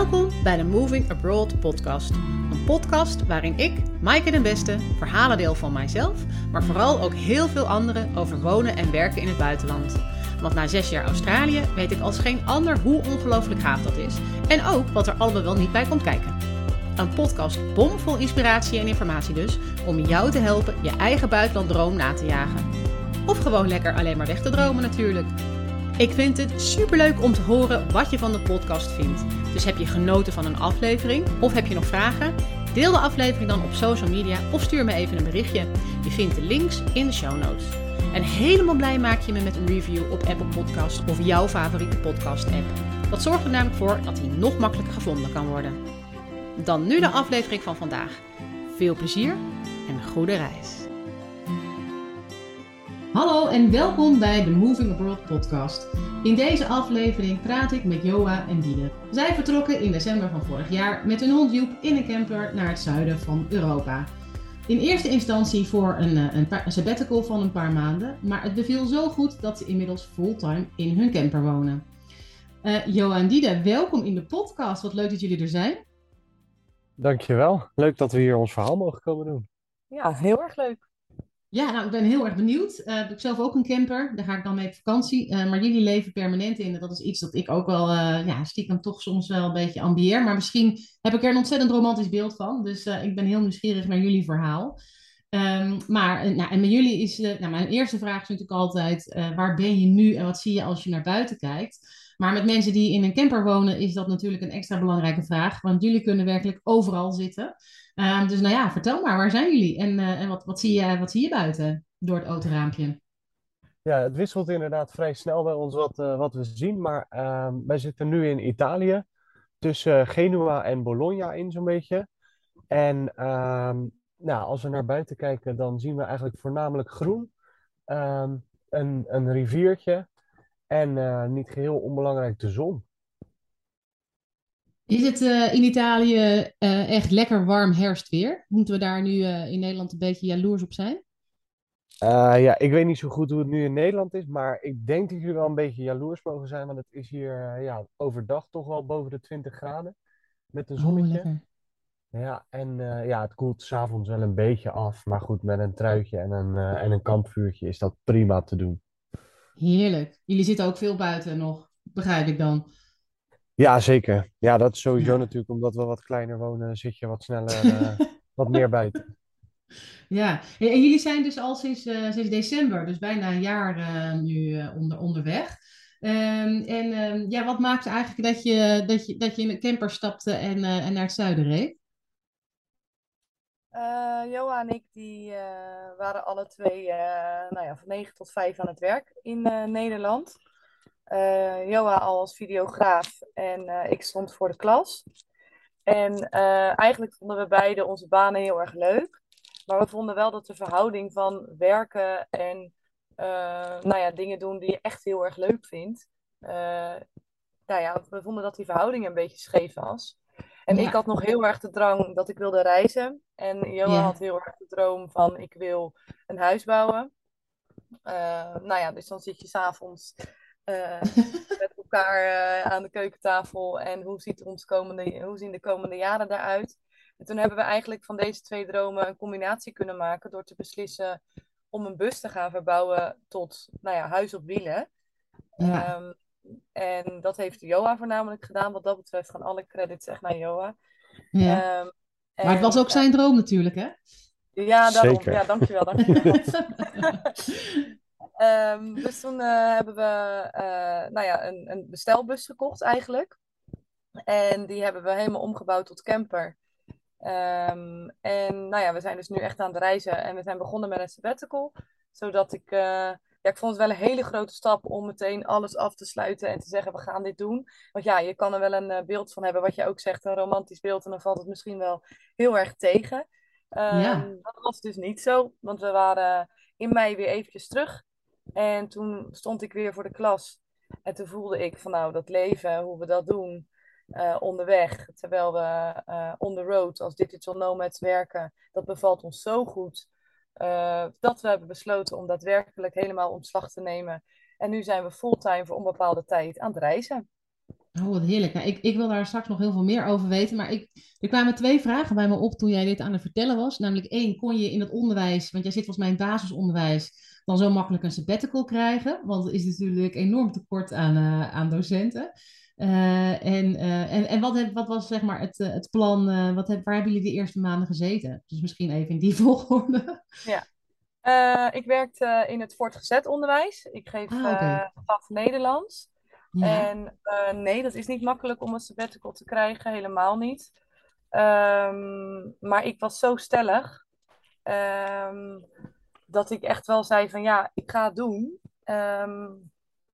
Welkom bij de Moving Abroad podcast. Een podcast waarin ik, Maaike den Beste, verhalen deel van mijzelf, maar vooral ook heel veel anderen over wonen en werken in het buitenland. Want na zes jaar Australië weet ik als geen ander hoe ongelooflijk gaaf dat is. En ook wat er allemaal wel niet bij komt kijken. Een podcast bomvol inspiratie en informatie dus, om jou te helpen je eigen buitenlanddroom na te jagen. Of gewoon lekker alleen maar weg te dromen natuurlijk. Ik vind het superleuk om te horen wat je van de podcast vindt. Dus heb je genoten van een aflevering of heb je nog vragen? Deel de aflevering dan op social media of stuur me even een berichtje. Je vindt de links in de show notes. En helemaal blij maak je me met een review op Apple Podcast of jouw favoriete podcast app. Dat zorgt er namelijk voor dat hij nog makkelijker gevonden kan worden. Dan nu de aflevering van vandaag. Veel plezier en een goede reis. Hallo en welkom bij de Moving Abroad podcast. In deze aflevering praat ik met Joa en Diede. Zij vertrokken in december van vorig jaar met hun hond Joep in een camper naar het zuiden van Europa. In eerste instantie voor een, eh, een, een sabbatical van een paar maanden, maar het beviel zo goed dat ze inmiddels fulltime in hun camper wonen. Uh, Joa en Diede, welkom in de podcast. Wat leuk dat jullie er zijn. Dankjewel. Leuk dat we hier ons verhaal mogen komen doen. Ja, heel erg leuk. Ja, nou, ik ben heel erg benieuwd. Uh, ik heb zelf ook een camper. Daar ga ik dan mee op vakantie. Uh, maar jullie leven permanent in. En dat is iets dat ik ook wel uh, ja, stiekem toch soms wel een beetje ambieer. Maar misschien heb ik er een ontzettend romantisch beeld van. Dus ik ben heel nieuwsgierig naar jullie verhaal. Um, maar nou, en met jullie is, nou, mijn eerste vraag is natuurlijk altijd: waar ben je nu en wat zie je als je naar buiten kijkt? Maar met mensen die in een camper wonen is dat natuurlijk een extra belangrijke vraag. Want jullie kunnen werkelijk overal zitten. Um, dus nou ja, vertel maar, waar zijn jullie? En, uh, en wat, wat, zie je, wat buiten door het autoraampje? Ja, het wisselt inderdaad vrij snel bij ons wat, uh, wat we zien. Maar uh, wij zitten nu in Italië, tussen Genua en Bologna in zo'n beetje. En ehm, nou, als we naar buiten kijken, dan zien we eigenlijk voornamelijk groen. Ehm, een, een riviertje en uh, niet geheel onbelangrijk de zon. Is het uh, in Italië uh, echt lekker warm herfstweer? Moeten we daar nu uh, in Nederland een beetje jaloers op zijn? ja, ik weet niet zo goed hoe het nu in Nederland is, maar ik denk dat jullie wel een beetje jaloers mogen zijn, want het is hier ja, overdag toch wel boven de 20 graden met een zonnetje. Oh, ja, en ja, het koelt s'avonds wel een beetje af, maar goed, met een truitje en een, en een kampvuurtje is dat prima te doen. Heerlijk. Jullie zitten ook veel buiten nog, begrijp ik dan. Ja, zeker. Ja, dat is sowieso ja. natuurlijk omdat we wat kleiner wonen, zit je wat sneller, uh, wat meer buiten. Ja, en jullie zijn dus al sinds, uh, sinds december, dus bijna een jaar uh, nu onder, onderweg. Um, en um, ja, wat maakte eigenlijk dat je, dat je, dat je in een camper stapte en, en naar het zuiden reed? Joa en ik die, waren alle twee nou ja, van 9 tot 5 aan het werk in Nederland. Uh, Joa als videograaf en uh, ik stond voor de klas. En uh, eigenlijk vonden we beide onze banen heel erg leuk. Maar we vonden wel dat de verhouding van werken en nou ja, dingen doen die je echt heel erg leuk vindt. nou ja, we vonden dat die verhouding een beetje scheef was. En ja. ik had nog heel erg de drang dat ik wilde reizen. En Joa ja. had heel erg de droom van ik wil een huis bouwen. nou ja, dus dan zit je s'avonds uh, met elkaar uh, aan de keukentafel en hoe, ziet ons komende, hoe zien de komende jaren eruit. En toen hebben we eigenlijk van deze twee dromen een combinatie kunnen maken door te beslissen om een bus te gaan verbouwen tot nou ja, huis op wielen. Ja. Um, en dat heeft Joa voornamelijk gedaan. Wat dat betreft gaan alle credits echt naar Joa. Ja. Um, en, maar het was ook zijn droom natuurlijk, hè? Ja, daarom. Zeker. Ja, dankjewel. dankjewel. Um, dus toen uh, hebben we uh, nou ja, een, een bestelbus gekocht eigenlijk. En die hebben we helemaal omgebouwd tot camper. Um, en nou ja, we zijn dus nu echt aan het reizen. En we zijn begonnen met een sabbatical. Zodat ik... Uh, ja, ik vond het wel een hele grote stap om meteen alles af te sluiten en te zeggen, we gaan dit doen. Want ja, je kan er wel een beeld van hebben, wat je ook zegt, een romantisch beeld. En dan valt het misschien wel heel erg tegen. Um, ja. Dat was dus niet zo, want we waren in mei weer eventjes terug. En toen stond ik weer voor de klas. En toen voelde ik van nou, dat leven, hoe we dat doen uh, onderweg, terwijl we uh, on the road als digital nomads werken, dat bevalt ons zo goed. Uh, dat we hebben besloten om daadwerkelijk helemaal ontslag te nemen. En nu zijn we fulltime voor onbepaalde tijd aan het reizen. Oh, wat heerlijk. Ik, ik wil daar straks nog heel veel meer over weten. Maar ik, er kwamen twee vragen bij me op toen jij dit aan het vertellen was. Namelijk één, kon je in het onderwijs, want jij zit volgens mij in basisonderwijs, dan zo makkelijk een sabbatical krijgen? Want er is natuurlijk enorm tekort aan, uh, aan docenten. Uh, en, uh, en, en wat, heb, wat was zeg maar het, het plan, wat heb, waar hebben jullie de eerste maanden gezeten? Dus misschien even in die volgorde. Ja, ik werkte in het voortgezet onderwijs. Ik geef ah, okay. Nederlands. En nee, dat is niet makkelijk om een sabbatical te krijgen, helemaal niet. Um, maar ik was zo stellig um, dat ik echt wel zei van ja, ik ga het doen. Um,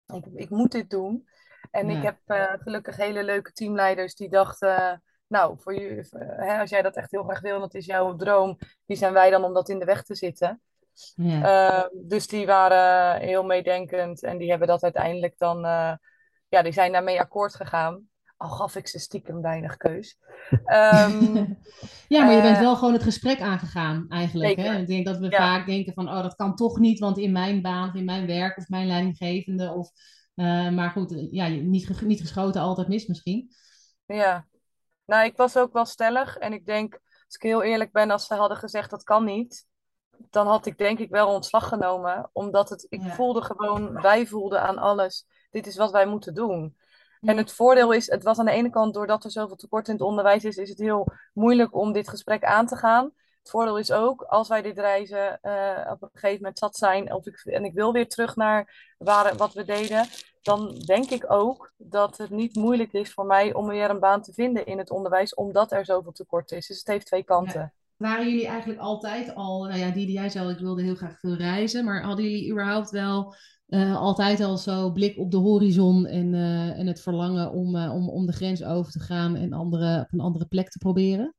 ik, ik, moet dit doen. En ja. ik heb uh, gelukkig hele leuke teamleiders die dachten, nou, voor je, hè, als jij dat echt heel graag wil, dat is jouw droom, wie zijn wij dan om dat in de weg te zitten? Ja. dus die waren heel meedenkend en die hebben dat uiteindelijk dan uh, ja, die zijn daarmee akkoord gegaan. Al gaf ik ze stiekem weinig keus. Um, ja, maar je bent uh, wel gewoon het gesprek aangegaan eigenlijk. Hè? Ik denk dat we ja. vaak denken van, oh, dat kan toch niet, want in mijn baan, of in mijn werk, of mijn leidinggevende, of, uh, maar goed, ja, niet, niet geschoten altijd mis misschien. Ja, nou, ik was ook wel stellig en ik denk, als ik heel eerlijk ben, als ze hadden gezegd dat kan niet, dan had ik denk ik wel ontslag genomen, omdat het, ik ja. voelde gewoon, wij voelden aan alles dit is wat wij moeten doen. En het voordeel is, het was aan de ene kant, doordat er zoveel tekort in het onderwijs is, is het heel moeilijk om dit gesprek aan te gaan. Het voordeel is ook, als wij dit reizen uh, op een gegeven moment zat zijn, of ik, en ik wil weer terug naar waar, wat we deden, dan denk ik ook dat het niet moeilijk is voor mij om weer een baan te vinden in het onderwijs, omdat er zoveel tekort is. Dus het heeft twee kanten. Ja. Waren jullie eigenlijk altijd al, nou ja, die die jij zei, ik wilde heel graag veel reizen, maar hadden jullie überhaupt wel uh, altijd al zo blik op de horizon en, uh, en het verlangen om, uh, om, om de grens over te gaan en andere, op een andere plek te proberen?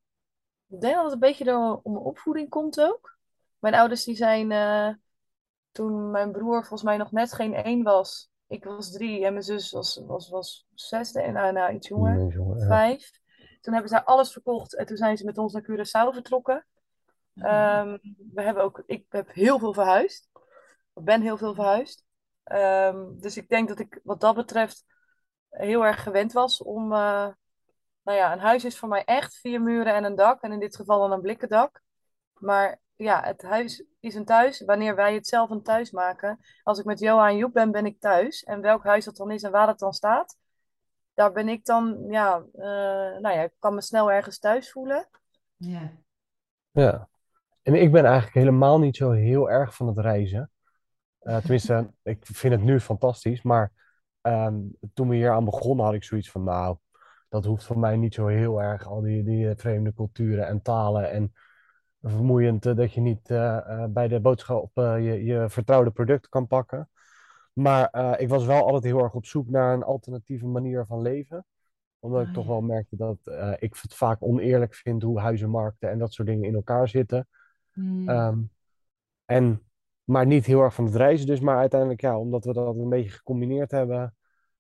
Ik denk dat het een beetje door om mijn opvoeding komt ook. Mijn ouders die zijn, toen mijn broer volgens mij nog net geen één was, ik was drie en mijn zus was, was, was zesde en nou, nou iets jonger, nee, jongen, ja. vijf. Toen hebben zij alles verkocht en toen zijn ze met ons naar Curaçao vertrokken. Um, we hebben ook, ik heb heel veel verhuisd. Ik ben heel veel verhuisd. Um, dus ik denk dat ik wat dat betreft heel erg gewend was om. Uh, nou ja, een huis is voor mij echt vier muren en een dak. En in dit geval dan een blikken dak. Maar ja, het huis is een thuis. Wanneer wij het zelf een thuis maken. Als ik met Johan en Joep ben, ben ik thuis. En welk huis dat dan is en waar het dan staat. Daar ben ik dan, ja, uh, nou ja, ik kan me snel ergens thuis voelen. Ja. Ja. En ik ben eigenlijk helemaal niet zo heel erg van het reizen. Uh, tenminste, ik vind het nu fantastisch. Maar um, toen we hier aan begonnen, had ik zoiets van: Nou, dat hoeft voor mij niet zo heel erg. Al die, die vreemde culturen en talen. En vermoeiend uh, dat je niet uh, bij de boodschap je, je vertrouwde producten kan pakken. Maar ik was wel altijd heel erg op zoek naar een alternatieve manier van leven. Omdat ik toch wel merkte dat ik het vaak oneerlijk vind hoe huizenmarkten en dat soort dingen in elkaar zitten. Mm. Um, en maar niet heel erg van het reizen dus. Maar uiteindelijk, ja, omdat we dat een beetje gecombineerd hebben,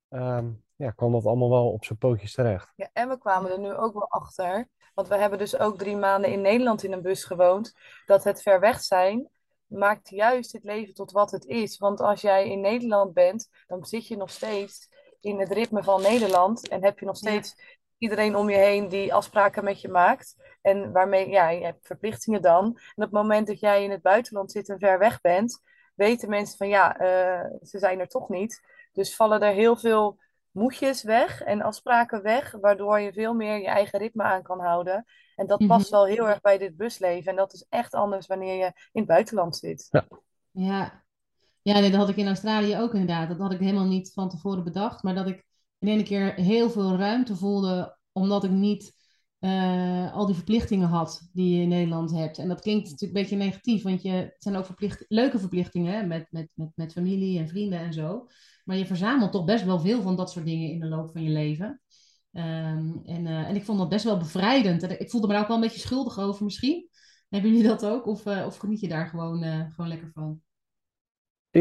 um, ja, kwam dat allemaal wel op zijn pootjes terecht. Ja, en we kwamen er nu ook wel achter. Want we hebben dus ook drie maanden in Nederland in een bus gewoond. Dat het ver weg zijn maakt juist het leven tot wat het is. Want als jij in Nederland bent, dan zit je nog steeds in het ritme van Nederland. En heb je nog steeds iedereen om je heen die afspraken met je maakt. En waarmee, ja, je hebt verplichtingen dan. En op het moment dat jij in het buitenland zit en ver weg bent, weten mensen van ja, uh, ze zijn er toch niet. Dus vallen er heel veel moedjes weg en afspraken weg, waardoor je veel meer je eigen ritme aan kan houden. En dat past wel heel erg bij dit busleven. En dat is echt anders wanneer je in het buitenland zit. Ja, ja. ja nee, dat had ik in Australië ook inderdaad. Dat had ik helemaal niet van tevoren bedacht. Maar dat ik in één keer heel veel ruimte voelde, omdat ik niet uh, al die verplichtingen had die je in Nederland hebt. En dat klinkt natuurlijk een beetje negatief, want je, het zijn ook verplicht, leuke verplichtingen met, met, met, met familie en vrienden en zo. Maar je verzamelt toch best wel veel van dat soort dingen in de loop van je leven. Um, en, uh, en ik vond dat best wel bevrijdend. En ik voelde me daar ook wel een beetje schuldig over misschien. Hebben jullie dat ook? Of, uh, of geniet je daar gewoon, gewoon lekker van?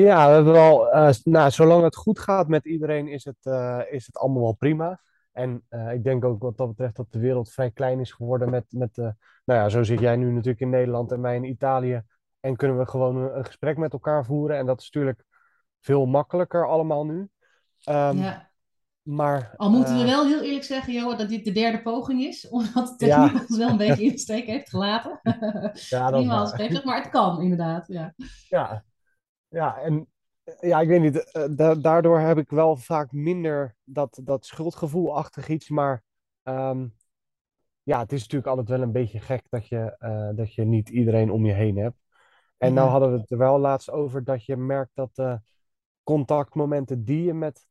Ja, we hebben wel, uh, nou, zolang het goed gaat met iedereen, is het, uh, is het allemaal wel prima. En uh, ik denk ook wat dat betreft dat de wereld vrij klein is geworden met, met nou ja, zo zit jij nu natuurlijk in Nederland en mij in Italië. En kunnen we gewoon een, een gesprek met elkaar voeren. En dat is natuurlijk veel makkelijker allemaal nu. Um, ja. maar, Al moeten we eh, wel heel eerlijk zeggen, Johan, dat dit de derde poging is. Omdat de ja, techniek ons wel een beetje in de steek heeft gelaten. ja, dat Niemand spreekt maar het kan inderdaad. Ja. Ja, ja, en eh, ja, ik weet niet, eh, da- daardoor heb ik wel vaak minder dat, dat schuldgevoel-achtig iets, maar ehm, ja, het is natuurlijk altijd wel een beetje gek dat je, eh, dat je niet iedereen om je heen hebt. En nou hadden we het er wel laatst over dat je merkt dat de contactmomenten die je met,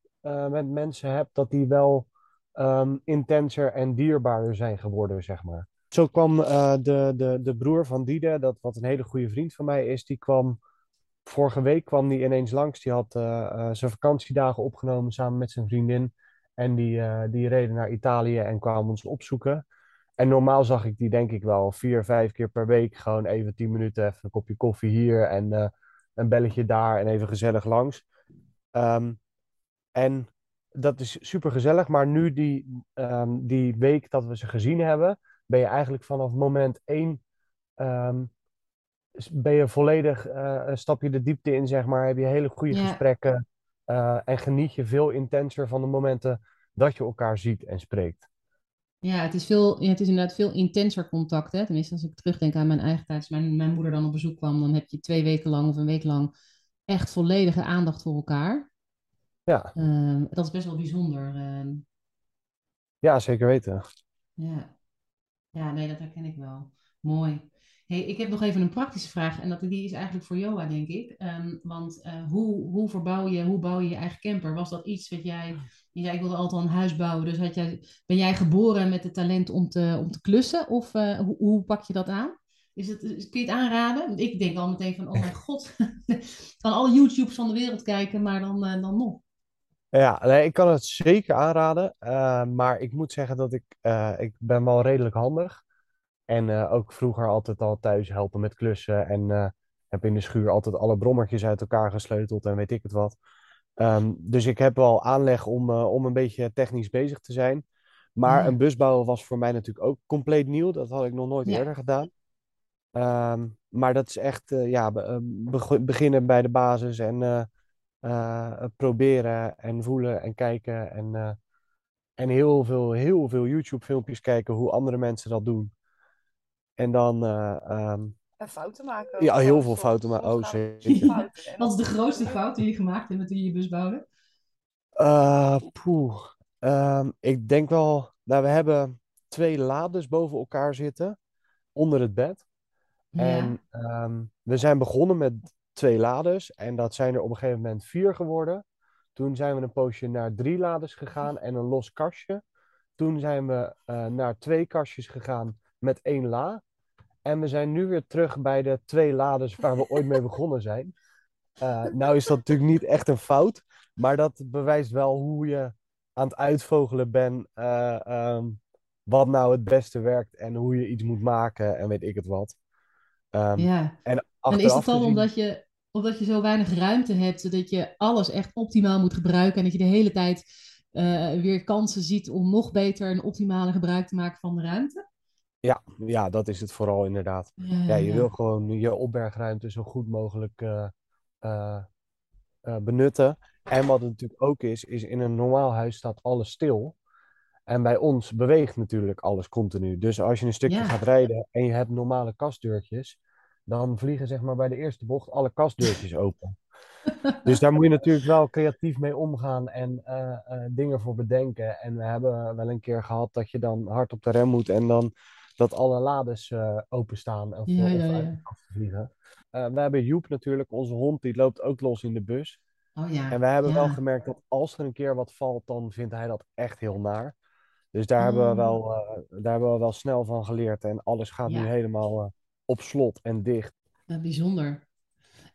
met mensen hebt, dat die wel ehm, intenser en dierbaarder zijn geworden, zeg maar. Zo kwam de, de, de broer van Diede, dat wat een hele goede vriend van mij is, die kwam vorige week kwam die ineens langs. Die had eh, eh, zijn vakantiedagen opgenomen samen met zijn vriendin. En die, eh, die reden naar Italië en kwamen ons opzoeken. En normaal zag ik die denk ik wel vier, vijf keer per week. Gewoon even tien minuten, even een kopje koffie hier en een belletje daar en even gezellig langs. Ehm, en dat is super gezellig. Maar nu die, ehm, die week dat we ze gezien hebben, ben je eigenlijk vanaf moment één ehm, ben je volledig, eh, stap je de diepte in, zeg maar. Heb je hele goede gesprekken eh, en geniet je veel intenser van de momenten dat je elkaar ziet en spreekt. Ja, het is, veel, ja, het is inderdaad veel intenser contact. Hè? Tenminste, als ik terugdenk aan mijn eigen tijd. Als mijn, mijn moeder dan op bezoek kwam, dan heb je twee weken lang of een week lang echt volledige aandacht voor elkaar. Ja, Ehm, dat is best wel bijzonder. ehm, ja, zeker weten. ja. ja, nee, dat herken ik wel. Mooi. Hey, ik heb nog even een praktische vraag. En dat, die is eigenlijk voor Joa, denk ik. Ehm, want eh, hoe, hoe verbouw je, hoe bouw je je eigen camper? Was dat iets wat jij... Je zei, ik wilde altijd al een huis bouwen. Dus had jij, ben jij geboren met het talent om te, om te klussen? Of eh, hoe, hoe pak je dat aan? Is het, kun je het aanraden? Want Ik denk al meteen van, oh mijn god. Kan alle YouTubes van de wereld kijken, maar dan, eh, dan nog. Ja, nee, ik kan het zeker aanraden. maar ik moet zeggen dat ik, ik ben wel redelijk handig. En eh, ook vroeger altijd al thuis helpen met klussen. En eh, heb in de schuur altijd alle brommertjes uit elkaar gesleuteld en weet ik het wat. Ehm, dus ik heb wel aanleg om, eh, om een beetje technisch bezig te zijn. Maar een Ja, bus bouwen was voor mij natuurlijk ook compleet nieuw. Dat had ik nog nooit ja, eerder gedaan. Ehm, maar dat is echt ja, be- beg- beginnen bij de basis en proberen en voelen en kijken. En, en heel veel, heel veel YouTube-filmpjes kijken hoe andere mensen dat doen. En dan eh, ehm, En fouten maken ook ja, heel veel fouten, maar soms oh er zeker. Wat is de grootste fout die je gemaakt hebt met toen je je bus bouwde? Eh, poeh. Ehm, ik denk wel, nou, we hebben twee lades boven elkaar zitten, onder het bed. Ja, En ehm, we zijn begonnen met twee lades en dat zijn er op een gegeven moment vier geworden. Toen zijn we een poosje naar drie lades gegaan en een los kastje. Toen zijn we eh, naar twee kastjes gegaan met één la. En we zijn nu weer terug bij de twee lades waar we ooit mee begonnen zijn. Eh, nou is dat natuurlijk niet echt een fout, maar dat bewijst wel hoe je aan het uitvogelen bent, eh, ehm, wat nou het beste werkt en hoe je iets moet maken en weet ik het wat. Ehm, ja. en En is achteraf dan omdat je, omdat je zo weinig ruimte hebt, dat je alles echt optimaal moet gebruiken en dat je de hele tijd eh, weer kansen ziet om nog beter en optimale gebruik te maken van de ruimte? Ja, ja, dat is het vooral inderdaad. Ja, Ja, ja, je wil gewoon je opbergruimte zo goed mogelijk eh, eh, eh, benutten. En wat het natuurlijk ook is, is in een normaal huis staat alles stil. En bij ons beweegt natuurlijk alles continu. Dus als je een stukje Ja. gaat rijden en je hebt normale kastdeurtjes, dan vliegen zeg maar bij de eerste bocht alle kastdeurtjes open. Dus daar moet je natuurlijk wel creatief mee omgaan en dingen voor bedenken. En we hebben wel een keer gehad dat je dan hard op de rem moet en dan dat alle lades eh, openstaan of, Ja, of ja, vliegen. Eh, we hebben Joep natuurlijk, onze hond, die loopt ook los in de bus. Oh En ja, we hebben wel gemerkt dat als er een keer wat valt, dan vindt hij dat echt heel naar. Dus daar hebben we Oh, wel, eh, daar hebben we wel snel van geleerd. En alles gaat nu helemaal op slot en dicht. Bijzonder.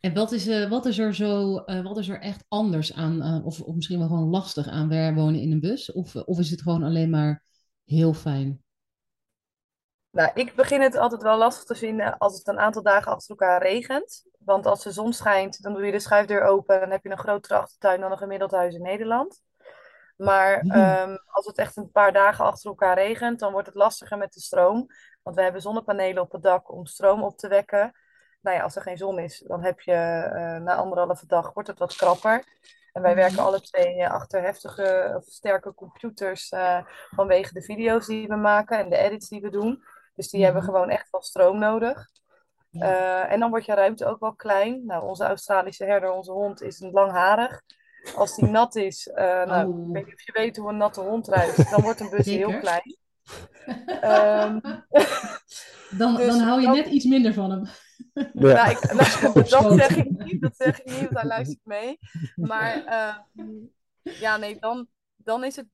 En wat is, eh, wat is er zo, wat is er echt anders aan, of, of misschien wel gewoon lastig aan wer- wonen in een bus? Of, of is het gewoon alleen maar heel fijn? Nou, ik begin het altijd wel lastig te vinden als het een aantal dagen achter elkaar regent. Want als de zon schijnt, dan doe je de schuifdeur open. Dan heb je een grotere achtertuin dan een gemiddeld huis in Nederland. Maar ehm, als het echt een paar dagen achter elkaar regent, dan wordt het lastiger met de stroom. Want we hebben zonnepanelen op het dak om stroom op te wekken. Nou ja, als er geen zon is, dan heb je eh, na anderhalve dag wordt het wat krapper. En wij Mhm. werken alle twee eh, achter heftige of sterke computers eh, vanwege de video's die we maken en de edits die we doen. Dus die hebben Mhm. gewoon echt wel stroom nodig. Ja. Eh, en dan wordt je ruimte ook wel klein. Nou, onze Australische herder, onze hond, is een langharig. Als die nat is, eh, nou, Oh. ik weet niet of je weet hoe een natte hond ruikt, dan wordt een bus heel klein. Ehm, Dan, dus dan hou je net iets minder van hem. Ja. nou, ik, nou, dat zeg ik niet, dat zeg ik niet, want hij luistert mee. Maar ehm, ja, nee, dan, dan is het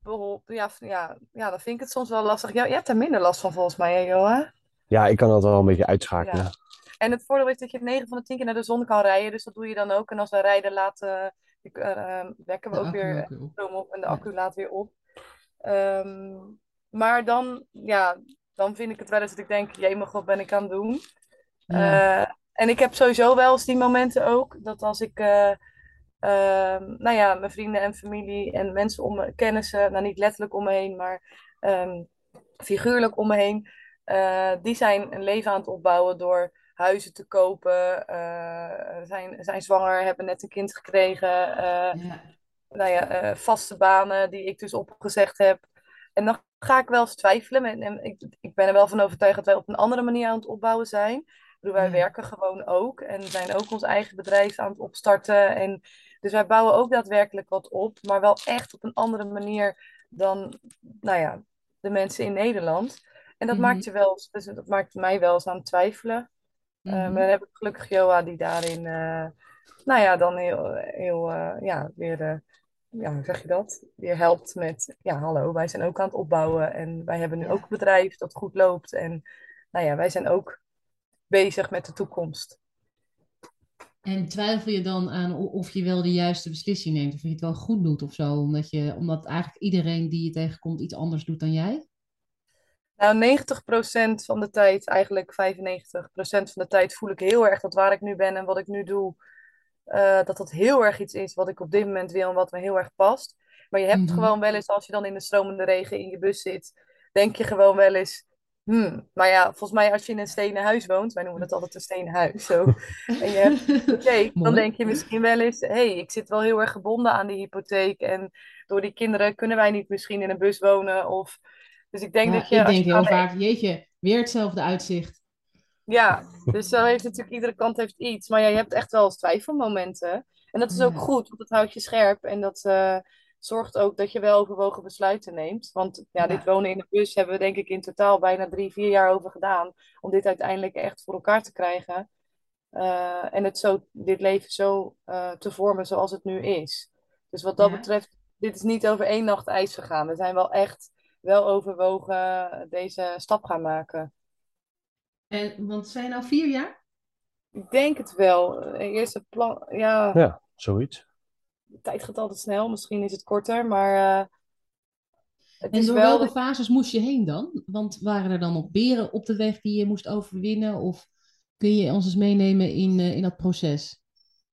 ja, ja, ja, dan vind ik het soms wel lastig. Ja, je hebt er minder last van volgens mij, hè, Johan? Ja, ik kan dat wel een beetje uitschakelen. Ja. En het voordeel is dat je 9 van de 10 keer naar de zon kan rijden. Dus dat doe je dan ook. En als we rijden, laten, uh, wekken we De ook weer op. stroom op. En de Ja. accu laat weer op. Ehm, maar dan, ja, dan vind ik het wel eens dat ik denk, jemig, wat ben ik aan het doen? Ja. Eh, en ik heb sowieso wel eens die momenten ook. Dat als ik, eh, ehm, nou ja, mijn vrienden en familie en mensen om me, kennissen, nou niet letterlijk om me heen, maar ehm, figuurlijk om me heen. eh, die zijn een leven aan het opbouwen door huizen te kopen, eh, zijn, zijn zwanger, hebben net een kind gekregen, eh, Ja. nou ja, vaste banen die ik dus opgezegd heb. En dan ga ik wel eens twijfelen. En, en ik, ik ben er wel van overtuigd dat wij op een andere manier aan het opbouwen zijn. Ik bedoel, wij Ja. werken gewoon ook en zijn ook ons eigen bedrijf aan het opstarten. En, dus wij bouwen ook daadwerkelijk wat op, maar wel echt op een andere manier dan nou ja, de mensen in Nederland. En dat Mhm. maakt je wel, dus dat maakt mij wel eens aan het twijfelen. Mhm. maar dan heb ik gelukkig Joa die daarin, eh, nou ja, dan heel, heel eh, ja, weer, ja, hoe zeg je dat? Weer helpt met, ja, hallo, wij zijn ook aan het opbouwen en wij hebben nu Ja. ook een bedrijf dat goed loopt. En nou ja, wij zijn ook bezig met de toekomst. En twijfel je dan aan of je wel de juiste beslissing neemt, of je het wel goed doet of zo, omdat, je, omdat eigenlijk iedereen die je tegenkomt iets anders doet dan jij? Nou, 90% van de tijd, eigenlijk 95% van de tijd voel ik heel erg dat waar ik nu ben en wat ik nu doe, eh, dat dat heel erg iets is wat ik op dit moment wil en wat me heel erg past. Maar je hebt Mhm. gewoon wel eens, als je dan in de stromende regen in je bus zit, denk je gewoon wel eens, hmm, maar ja, volgens mij als je in een stenen huis woont, wij noemen het altijd een stenen huis, zo, en je hebt een hypotheek, dan denk je misschien wel eens, hé, hey, ik zit wel heel erg gebonden aan die hypotheek en door die kinderen kunnen wij niet misschien in een bus wonen of... Dus ik denk Ja, dat je, ik denk je heel vaak, jeetje, weer hetzelfde uitzicht. ja, dus zo heeft natuurlijk iedere kant heeft iets. Maar ja, je hebt echt wel twijfelmomenten. En dat is ook Ja. goed, want dat houdt je scherp. En dat eh, zorgt ook dat je wel overwogen besluiten neemt. Want ja, Ja. dit wonen in de bus hebben we denk ik in totaal bijna drie, vier jaar over gedaan. Om dit uiteindelijk echt voor elkaar te krijgen. Eh, en het zo, dit leven zo eh, te vormen zoals het nu is. Dus wat dat Ja. betreft, dit is niet over één nacht ijs gegaan. We zijn wel echt wel overwogen deze stap gaan maken. En, want het zijn nou vier jaar? Ik denk het wel. Eerste plan, ja, Ja, zoiets. De tijd gaat altijd snel. Misschien is het korter, maar eh, het En is door wel. welke fases moest je heen dan? Want waren er dan nog beren op de weg die je moest overwinnen? Of kun je ons eens meenemen in, eh, in dat proces?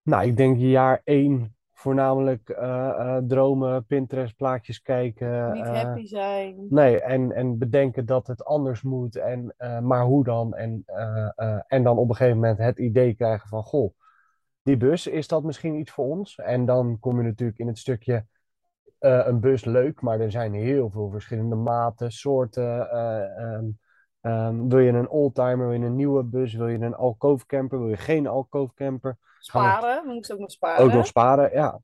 Nou, ik denk jaar één voornamelijk eh, eh, dromen, Pinterest plaatjes kijken. niet happy zijn. Nee, en, en bedenken dat het anders moet, en, eh, maar hoe dan? En, eh, eh, en dan op een gegeven moment het idee krijgen van, goh, die bus, is dat misschien iets voor ons? En dan kom je natuurlijk in het stukje, eh, een bus leuk, maar er zijn heel veel verschillende maten, soorten. eh, ehm, ehm, wil je een oldtimer, wil je een nieuwe bus, wil je een alkoofcamper, wil je geen alkoofcamper? Sparen, we moeten ook nog sparen. Ook nog sparen, ja.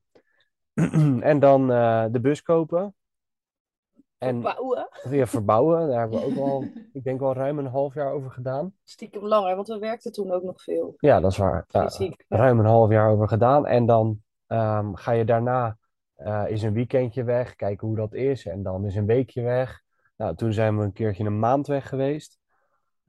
En dan eh, de bus kopen. En Bouwen. weer verbouwen. Daar hebben we ook al, ik denk wel ruim een half jaar over gedaan. Stiekem langer, want we werkten toen ook nog veel. Ja, dat is waar. Fysiek. Ruim een half jaar over gedaan. En dan ehm, ga je daarna eh is een weekendje weg, kijken hoe dat is. En dan is een weekje weg. Nou, toen zijn we een keertje een maand weg geweest.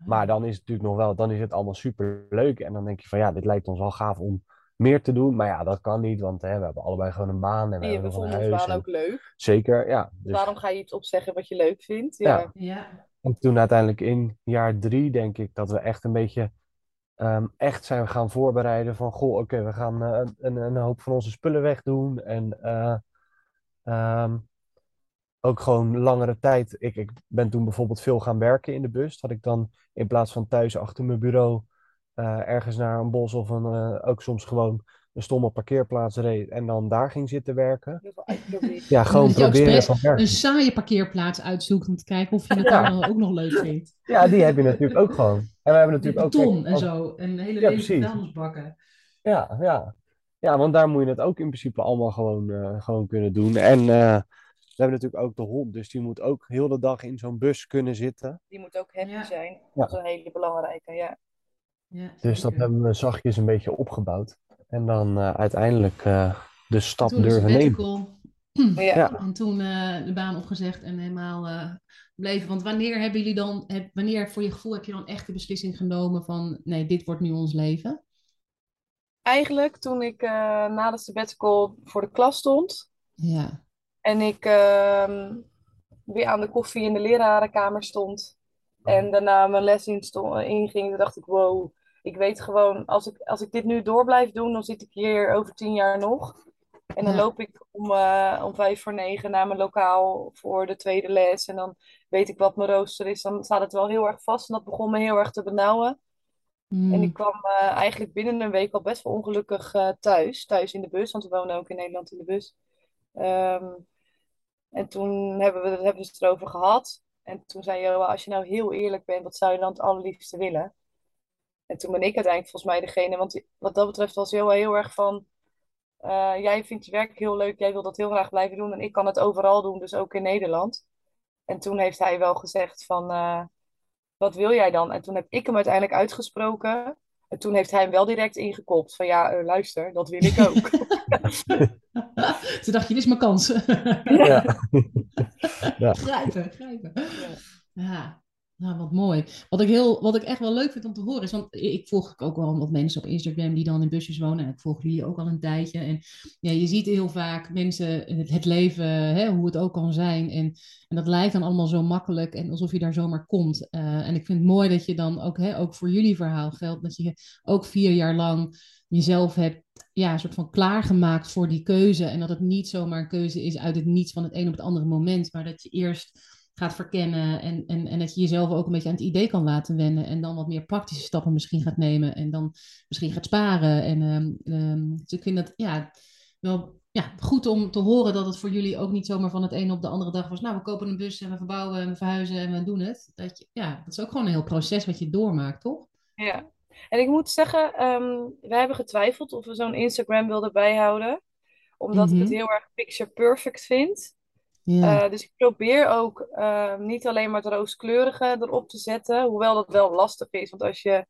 Maar dan is het natuurlijk nog wel, dan is het allemaal super leuk. En dan denk je van ja, dit lijkt ons wel gaaf om meer te doen. Maar ja, dat kan niet, want hè, we hebben allebei gewoon een baan en we hebben we vonden huis. baan en- ook leuk. Zeker, ja. Dus, Waarom ga je iets opzeggen wat je leuk vindt? Ja. Ja. Ja. En toen uiteindelijk in jaar drie, denk ik, dat we echt een beetje ehm, echt zijn gaan voorbereiden van, goh, oké, we gaan eh, een, een hoop van onze spullen wegdoen. En eh, ehm, ook gewoon langere tijd. Ik, ik ben toen bijvoorbeeld veel gaan werken in de bus. Dat ik dan in plaats van thuis achter mijn bureau eh, ergens naar een bos of een, eh, ook soms gewoon een stomme parkeerplaats reed en dan daar ging zitten werken. Ja, gewoon dat proberen van werken. een saaie parkeerplaats uitzoekt om te kijken of je het daar dan ook nog leuk vindt. Ja, die heb je natuurlijk ook gewoon. En we hebben Met natuurlijk ook... beton kijk, en zo. En hele Ja, vuilnisbakken. Ja, ja. Ja, want daar moet je het ook in principe allemaal gewoon, eh, gewoon kunnen doen. En eh, we hebben natuurlijk ook de hond, dus die moet ook heel de dag in zo'n bus kunnen zitten. Die moet ook happy Ja. zijn. Ja. Dat is een hele belangrijke, ja. Ja, Dus dat hebben we zachtjes een beetje opgebouwd. En dan eh, uiteindelijk eh, de stap durven nemen. Ja. Ja. En toen eh, de baan opgezegd en helemaal eh bleven. Want wanneer hebben jullie dan, heb, wanneer voor je gevoel heb je dan echt de beslissing genomen van nee, dit wordt nu ons leven? Eigenlijk toen ik eh, na de sabbatical voor de klas stond Ja. en ik ehm, weer aan de koffie in de lerarenkamer stond en daarna mijn les inging, dacht ik, wow, ik weet gewoon, als ik, als ik dit nu door blijf doen, dan zit ik hier over tien jaar nog. En dan Ja. loop ik om, eh, om vijf voor negen naar mijn lokaal voor de tweede les. En dan weet ik wat mijn rooster is. Dan staat het wel heel erg vast. En dat begon me heel erg te benauwen. Mm. En ik kwam eh, eigenlijk binnen een week al best wel ongelukkig eh, thuis. Thuis in de bus, want we wonen ook in Nederland in de bus. Ehm, en toen hebben we, hebben we het erover gehad. En toen zei Joa, als je nou heel eerlijk bent, wat zou je dan het allerliefste willen? En toen ben ik uiteindelijk volgens mij degene, want wat dat betreft was Joa heel erg van... eh, jij vindt je werk heel leuk, jij wil dat heel graag blijven doen. En ik kan het overal doen, dus ook in Nederland. En toen heeft hij wel gezegd van, eh, wat wil jij dan? En toen heb ik hem uiteindelijk uitgesproken. En toen heeft hij hem wel direct ingekopt van, ja, eh, luister, dat wil ik ook. Toen dacht je, dit is mijn kans. Ja. Ja. Grijpen, grijpen. Ja, nou wat mooi. Wat ik, heel, wat ik echt wel leuk vind om te horen is, want ik volg ook wel wat mensen op Instagram die dan in busjes wonen. En ik volg jullie ook al een tijdje. En ja, je ziet heel vaak mensen, het, het leven, hè, hoe het ook kan zijn. En, en dat lijkt dan allemaal zo makkelijk en alsof je daar zomaar komt. Eh, en ik vind het mooi dat je dan ook, hè, ook voor jullie verhaal geldt, dat je ook vier jaar lang jezelf hebt ja, soort van klaargemaakt voor die keuze. En dat het niet zomaar een keuze is uit het niets van het een op het andere moment. Maar dat je eerst gaat verkennen en, en, en dat je jezelf ook een beetje aan het idee kan laten wennen. En dan wat meer praktische stappen misschien gaat nemen. En dan misschien gaat sparen. En ehm, ehm, dus ik vind dat ja, wel ja, goed om te horen dat het voor jullie ook niet zomaar van het ene op de andere dag was. Nou, we kopen een bus en we verbouwen en we verhuizen en we doen het. Dat, je, ja, dat is ook gewoon een heel proces wat je doormaakt, toch? Ja, en ik moet zeggen, ehm wij hebben getwijfeld of we zo'n Instagram wilden bijhouden. Omdat ik het Mhm. heel erg picture perfect vind. Eh, dus ik probeer ook eh, niet alleen maar het rooskleurige erop te zetten. Hoewel dat wel lastig is. Want als je een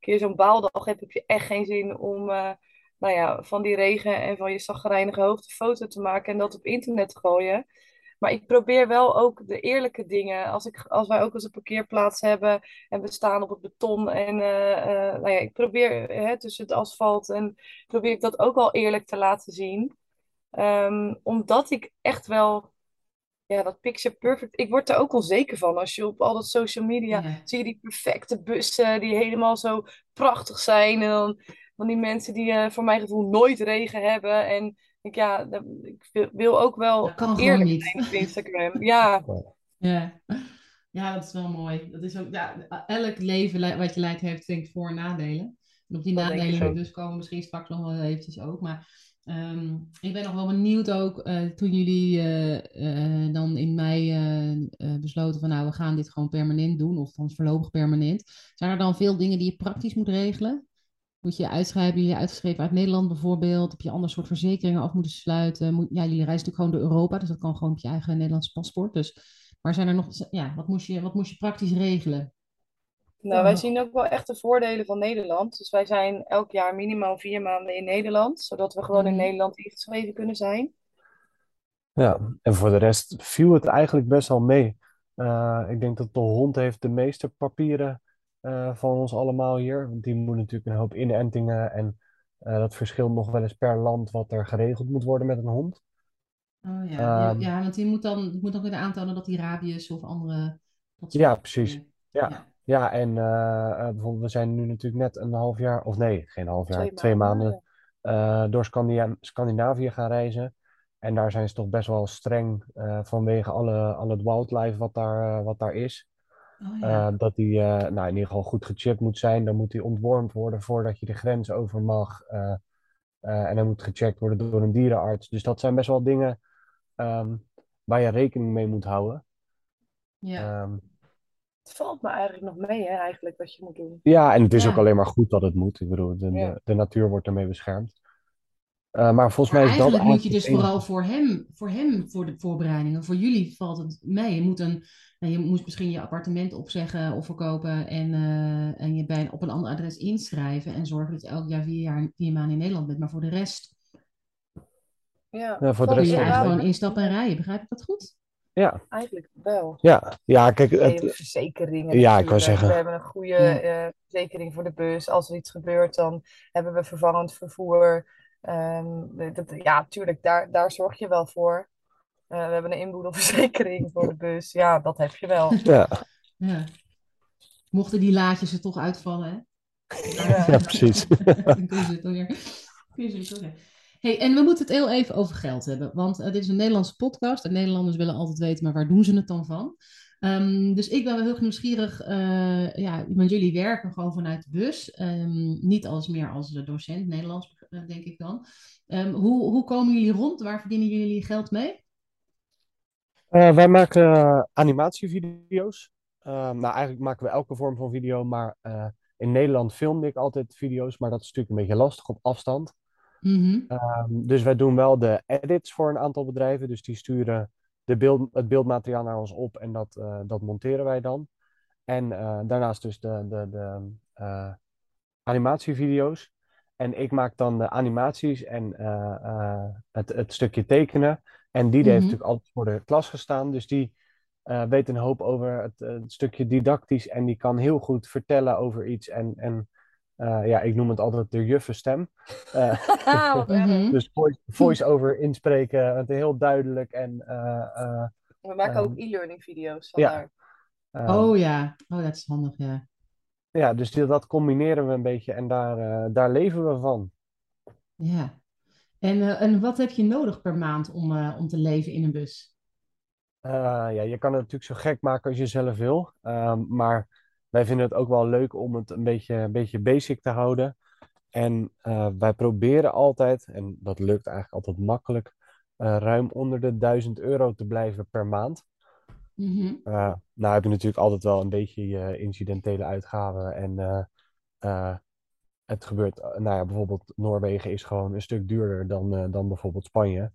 keer zo'n baaldag hebt, heb je echt geen zin om eh, nou ja, van die regen en van je zaggerijnige hoofd een foto te maken en dat op internet te gooien. Maar ik probeer wel ook de eerlijke dingen. Als, ik, als wij ook eens een parkeerplaats hebben en we staan op het beton. En eh, nou ja, ik probeer hè, tussen het asfalt en probeer ik dat ook wel eerlijk te laten zien. Ehm, omdat ik echt wel, ja, dat picture perfect. Ik word er ook onzeker van. Als je op al dat social media Ja. zie je die perfecte bussen die helemaal zo prachtig zijn. En dan van die mensen die eh, voor mijn gevoel nooit regen hebben. En ik, ja, dat- ik wil- ook wel eerlijk niet. zijn op Instagram. Ja, Ja. ja, dat is wel mooi. Dat is ook, ja, elk leven le- wat je leidt heeft, ik, voor- en nadelen. En op die Dat nadelen dus komen we misschien straks nog wel eventjes ook. Maar ehm, ik ben nog wel benieuwd ook, eh, toen jullie eh, eh, dan in mei besloten van, nou, we gaan dit gewoon permanent doen, of dan voorlopig permanent. Zijn er dan veel dingen die je praktisch moet regelen? Moet je uitschrijven, jullie uitgeschreven uit Nederland bijvoorbeeld? Heb je ander soort verzekeringen af moeten sluiten? Moet, ja, jullie reizen natuurlijk gewoon door Europa, dus dat kan gewoon op je eigen Nederlandse paspoort. Dus, maar zijn er nog, ja, wat moest je, wat moest je praktisch regelen? Nou, wij zien ook wel echt de voordelen van Nederland. Dus wij zijn elk jaar minimaal vier maanden in Nederland, zodat we gewoon in Mhm. Nederland ingeschreven kunnen zijn. Ja, en voor de rest viel het eigenlijk best wel mee. Eh, ik denk dat de hond heeft de meeste papieren eh, van ons allemaal hier. Want die moet natuurlijk een hoop inentingen en eh, dat verschilt nog wel eens per land wat er geregeld moet worden met een hond. Oh ja, Ehm. ja, want die moet dan moet dan kunnen aantonen dat die rabies of andere. Dat soort Ja, precies. Ja. Ja, en eh, eh, bijvoorbeeld we zijn nu natuurlijk net een half jaar, of nee, geen half jaar, Twee twee maanden. maanden eh, door Scandina- Scandinavië gaan reizen. En daar zijn ze toch best wel streng vanwege alle, al het wildlife wat daar, wat daar is. Oh ja. Dat die nou, in ieder geval goed gechipt moet zijn. Dan moet die ontwormd worden voordat je de grens over mag. En hij moet gecheckt worden door een dierenarts. Dus dat zijn best wel dingen ehm, waar je rekening mee moet houden. Ja. Ehm, Het valt me eigenlijk nog mee, hè, eigenlijk, wat je moet doen. ja, en het is Ja. ook alleen maar goed dat het moet. Ik bedoel, de, Ja. de, de natuur wordt ermee beschermd. Eh, maar volgens Maar mij is dat eigenlijk moet je dus enige- vooral voor hem, voor hem, voor de voorbereidingen. Voor jullie valt het mee. Je moet, een, nou, je moet misschien je appartement opzeggen of verkopen en, eh, en je bij, op een ander adres inschrijven en zorgen dat je elk jaar vier, jaar vier maanden in Nederland bent. Maar voor de rest Ja, Ja, voor de rest je eigenlijk gewoon instappen en rijden. Begrijp ik dat goed? Ja, Eigenlijk wel. ja, ja, kijk, Nee, het, verzekeringen Ja, ik wou zeggen. We hebben een goede Ja. eh, verzekering voor de bus. Als er iets gebeurt, dan hebben we vervangend vervoer. Ehm, dat, ja, tuurlijk, daar, daar zorg je wel voor. Eh, we hebben een inboedelverzekering voor de bus. Ja, dat heb je wel. ja, Ja. Mochten die laadjes er toch uitvallen, hè? Ja. ja, precies. Dan kun je het weer. Kun je het weer. En we moeten het heel even over geld hebben, want eh, dit is een Nederlandse podcast en Nederlanders willen altijd weten, maar waar doen ze het dan van? Ehm, dus ik ben wel heel nieuwsgierig, eh, ja, want jullie werken gewoon vanuit de bus, ehm, niet als meer als eh, docent Nederlands, eh, denk ik dan. Ehm, hoe, hoe komen jullie rond? Waar verdienen jullie geld mee? Eh, wij maken eh, animatievideo's. Eh, nou, eigenlijk maken we elke vorm van video, maar eh, in Nederland filmde ik altijd video's, maar dat is natuurlijk een beetje lastig op afstand. Mhm. Ehm, dus wij doen wel de edits voor een aantal bedrijven, dus die sturen de beeld, het beeldmateriaal naar ons op en dat, eh, dat monteren wij dan. En eh, daarnaast dus de, de, de eh, animatievideo's. En ik maak dan de animaties en het, het stukje tekenen. En die heeft Mhm. natuurlijk altijd voor de klas gestaan. Dus die weet een hoop over het, het stukje didactisch. En die kan heel goed vertellen over iets. En, en eh, ja, ik noem het altijd de juffenstem. Eh, erg. Mhm. dus voice- voice-over inspreken, het heel duidelijk. En, eh, eh, We maken Ehm, ook e-learning video's. ja. Vandaar. eh, Oh ja, oh dat is handig, ja. ja, dus die- dat combineren we een beetje en daar, daar leven we van. Ja. En, eh, en wat heb je nodig per maand om, eh, om te leven in een bus? Eh, ja, je kan het natuurlijk zo gek maken als je zelf wil. Ehm, maar wij vinden het ook wel leuk om het een beetje, een beetje basic te houden. En eh, wij proberen altijd, en dat lukt eigenlijk altijd makkelijk, eh, ruim onder de 1000 euro te blijven per maand. Mhm. Eh, nou heb je natuurlijk altijd wel een beetje je incidentele uitgaven. En het gebeurt, nou ja, bijvoorbeeld Noorwegen is gewoon een stuk duurder dan, dan bijvoorbeeld Spanje.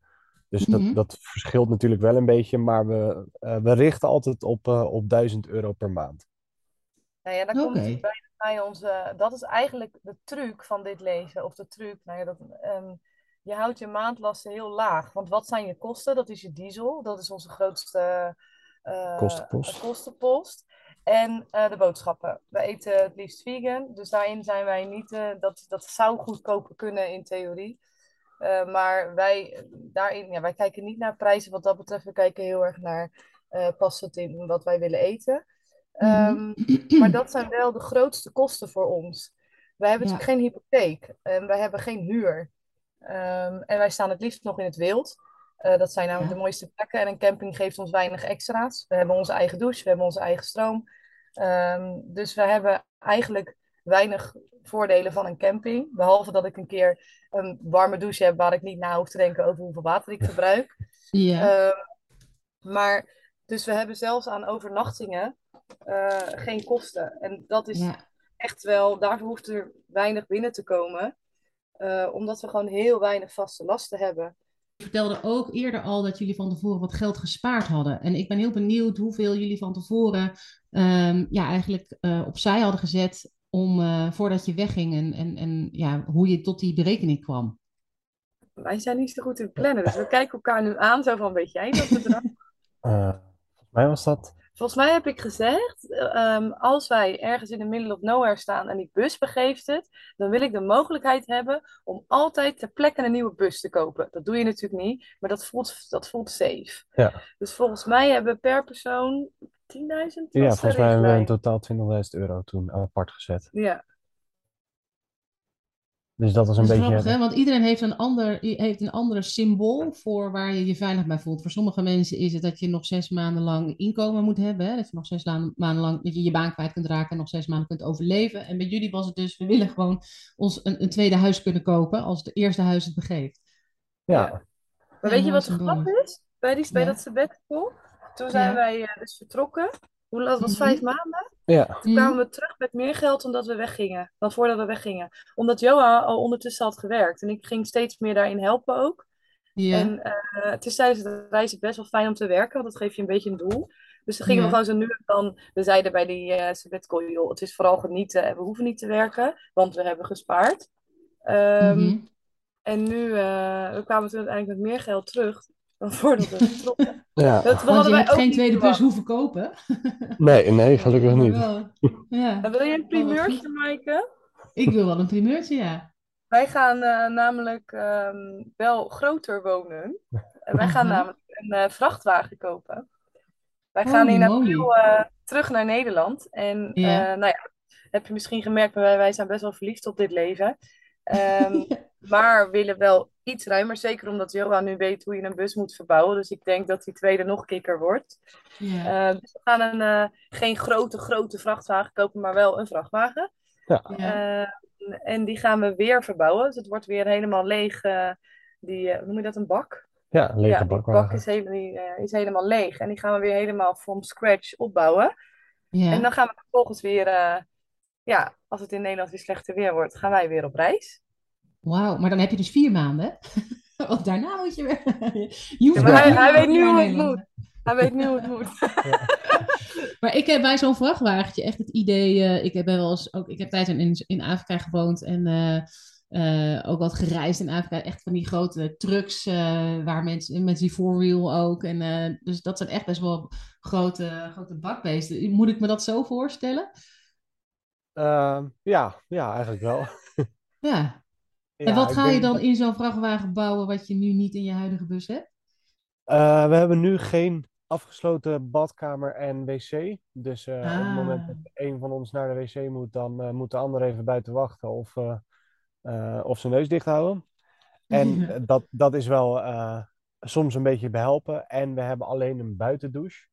Dus dat, Mhm. dat verschilt natuurlijk wel een beetje, maar we, we richten altijd op, op 1000 euro per maand. Nou ja, dan komt het bij, bij onze. Dat is eigenlijk de truc van dit leven. Of de truc, nou ja, dat, ehm, je houdt je maandlasten heel laag. Want wat zijn je kosten? Dat is je diesel. Dat is onze grootste eh, Kostenpost. kostenpost. En eh, de boodschappen. We eten het liefst vegan. Dus daarin zijn wij niet. eh, dat, dat zou goedkoper kunnen in theorie. Maar wij, daarin, ja, wij kijken niet naar prijzen wat dat betreft. We kijken heel erg naar past het in wat wij willen eten. Ehm, maar dat zijn wel de grootste kosten voor ons. Wij hebben Ja. natuurlijk geen hypotheek en wij hebben geen huur. Ehm, en wij staan het liefst nog in het wild. Eh, dat zijn namelijk Ja. de mooiste plekken. En een camping geeft ons weinig extra's. We hebben onze eigen douche, we hebben onze eigen stroom. Ehm, dus we hebben eigenlijk weinig voordelen van een camping. Behalve dat ik een keer een warme douche heb waar ik niet na hoef te denken over hoeveel water ik verbruik. Ja. Maar dus we hebben zelfs aan overnachtingen eh, geen kosten. En dat is ja. echt wel, daarvoor hoeft er weinig binnen te komen. eh, omdat we gewoon heel weinig vaste lasten hebben. Je vertelde ook eerder al dat jullie van tevoren wat geld gespaard hadden. En ik ben heel benieuwd hoeveel jullie van tevoren ehm, ja, eigenlijk eh, opzij hadden gezet om, eh, voordat je wegging en, en, en ja, hoe je tot die berekening kwam. Wij zijn niet zo goed in plannen, dus we kijken elkaar nu aan, zo van, weet jij dat bedrag? Eh, volgens mij was dat. Volgens mij heb ik gezegd, ehm, als wij ergens in the middle of nowhere staan en die bus begeeft het, dan wil ik de mogelijkheid hebben om altijd ter plekke een nieuwe bus te kopen. Dat doe je natuurlijk niet, maar dat voelt, dat voelt safe. Ja. Dus volgens mij hebben we per persoon 10.000 Ja, de volgens mij hebben we in totaal 20.000 euro toen apart gezet. Ja, Dus dat is een Dat is beetje. grappig, hè? Want iedereen heeft een ander, heeft een andere symbool voor waar je je veilig bij voelt. Voor sommige mensen is het dat je nog zes maanden lang inkomen moet hebben. Hè? Dat je nog zes maanden lang dat je je baan kwijt kunt raken en nog zes maanden kunt overleven. En bij jullie was het dus, we willen gewoon ons een, een tweede huis kunnen kopen als het eerste huis het begeeft. ja, Maar weet je wat de symbool. grap is? Bij, die, bij Ja. dat sabbatical, toen zijn Ja. wij eh, dus vertrokken. Hoe dat was Mhm. vijf maanden. ja, Toen kwamen we terug met meer geld dan dat we weggingen. Dan voordat we weggingen. Omdat Joa al ondertussen had gewerkt. En ik ging steeds meer daarin helpen ook. Ja. En eh, het is tijdens de reis best wel fijn om te werken, want dat geeft je een beetje een doel. Dus dan gingen we gewoon zo nu en dan, we zeiden bij die eh sabbatical, joh, het is vooral genieten en we hoeven niet te werken, want we hebben gespaard. Ehm, Mhm. En nu eh, we kwamen toen uiteindelijk met meer geld terug dan voordat we vertrokken. ja. Dat we Want je hebt ook geen niet tweede bus hoeven kopen. Nee, nee, gelukkig niet. ja. En wil je een Oh, primeurtje. Maaike? Ik wil wel een primeurtje, ja. Wij gaan eh, namelijk ehm, wel groter wonen. En wij gaan namelijk een eh, vrachtwagen kopen. Wij Holy gaan in moly. april eh, terug naar Nederland. En Ja. eh, nou ja, heb je misschien gemerkt, maar wij, wij zijn best wel verliefd op dit leven. Ehm, maar willen wel iets ruimer. Zeker omdat Johan nu weet hoe je een bus moet verbouwen. Dus ik denk dat die tweede nog kikker wordt. Ja. Eh, dus we gaan een, eh, geen grote, grote vrachtwagen kopen, maar wel een vrachtwagen. Ja. Eh, en die gaan we weer verbouwen. Dus het wordt weer helemaal leeg. die, eh, hoe noem je dat, een bak? Ja, lege ja, die bak bakwagen. is, heel, die, eh, is helemaal leeg. En die gaan we weer helemaal from scratch opbouwen. Ja. En dan gaan we vervolgens weer, eh, ja, als het in Nederland weer slechter weer wordt, gaan wij weer op reis. Wauw, maar dan heb je dus vier maanden. Want daarna moet je weer. Je hoeft Ja, maar maar hij, weet nu hoe het moet. Hij weet nu hoe het moet. Maar ik heb bij zo'n vrachtwagentje echt het idee. eh, ik heb wel eens ook. Ik heb tijdens in, in Afrika gewoond en eh, eh, ook wat gereisd in Afrika. Echt van die grote trucks eh, waar mensen met die four-wheel ook. En, eh, dus dat zijn echt best wel grote, grote bakbeesten. Moet ik me dat zo voorstellen? Ehm, ja, ja, eigenlijk wel. Ja. En wat ga je dan dat- in zo'n vrachtwagen bouwen wat je nu niet in je huidige bus hebt? Eh, we hebben nu geen afgesloten badkamer en wc. Dus eh, op het moment Ah. dat een van ons naar de wc moet, dan eh, moet de ander even buiten wachten of, of zijn neus dicht houden. En dat, dat is wel soms een beetje behelpen. En we hebben alleen een buitendouche.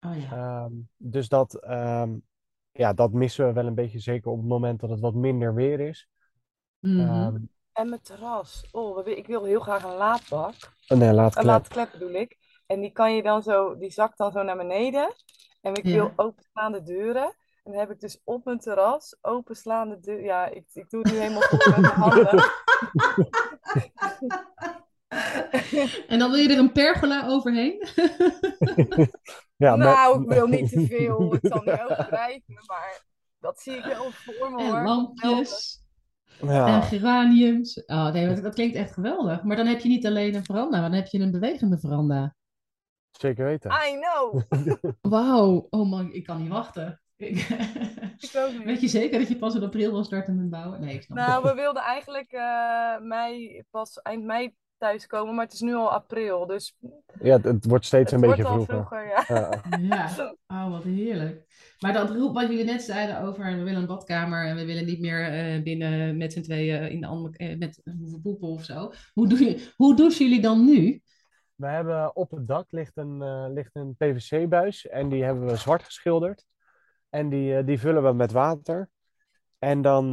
Oh ja. Ehm, dus dat, ehm, ja, dat missen we wel een beetje, zeker op het moment dat het wat minder weer is. Mhm. Ehm, En mijn terras. Oh, ik wil heel graag een laadbak. nee, laat Een klep. laadklep bedoel ik. En die kan je dan zo, die zakt dan zo naar beneden. En ik Ja. wil openslaande deuren. En dan heb ik dus op mijn terras openslaande deuren. Ja, ik, ik doe het nu helemaal goed met mijn handen. En dan wil je er een pergola overheen? Ja, nou, ik wil niet te veel. Het zal niet overdrijven, maar dat zie ik wel voor me En hoor. lampjes. En geraniums. Oh nee, dat, dat klinkt echt geweldig. Maar dan heb je niet alleen een veranda, maar dan heb je een bewegende veranda. zeker weten. I know. Wauw. Oh man, ik kan niet wachten. Ik- Ik ook niet. Weet je zeker dat je pas in april wil starten met bouwen? Nee, ik snap het. Nou, we wilden eigenlijk eh, mei, pas eind mei thuiskomen, maar het is nu al april. Dus Ja, het, het wordt steeds het een wordt beetje al vroeger. vroeger, ja. Ja. Ja, oh wat heerlijk. Maar dat wat jullie net zeiden over we willen een badkamer en we willen niet meer eh, binnen met z'n tweeën in de andere, eh, met poepen of zo. Hoe, doe je, hoe douchen jullie dan nu? We hebben op het dak ligt een, eh, ligt een PVC-buis en die hebben we zwart geschilderd. En die, die vullen we met water. En dan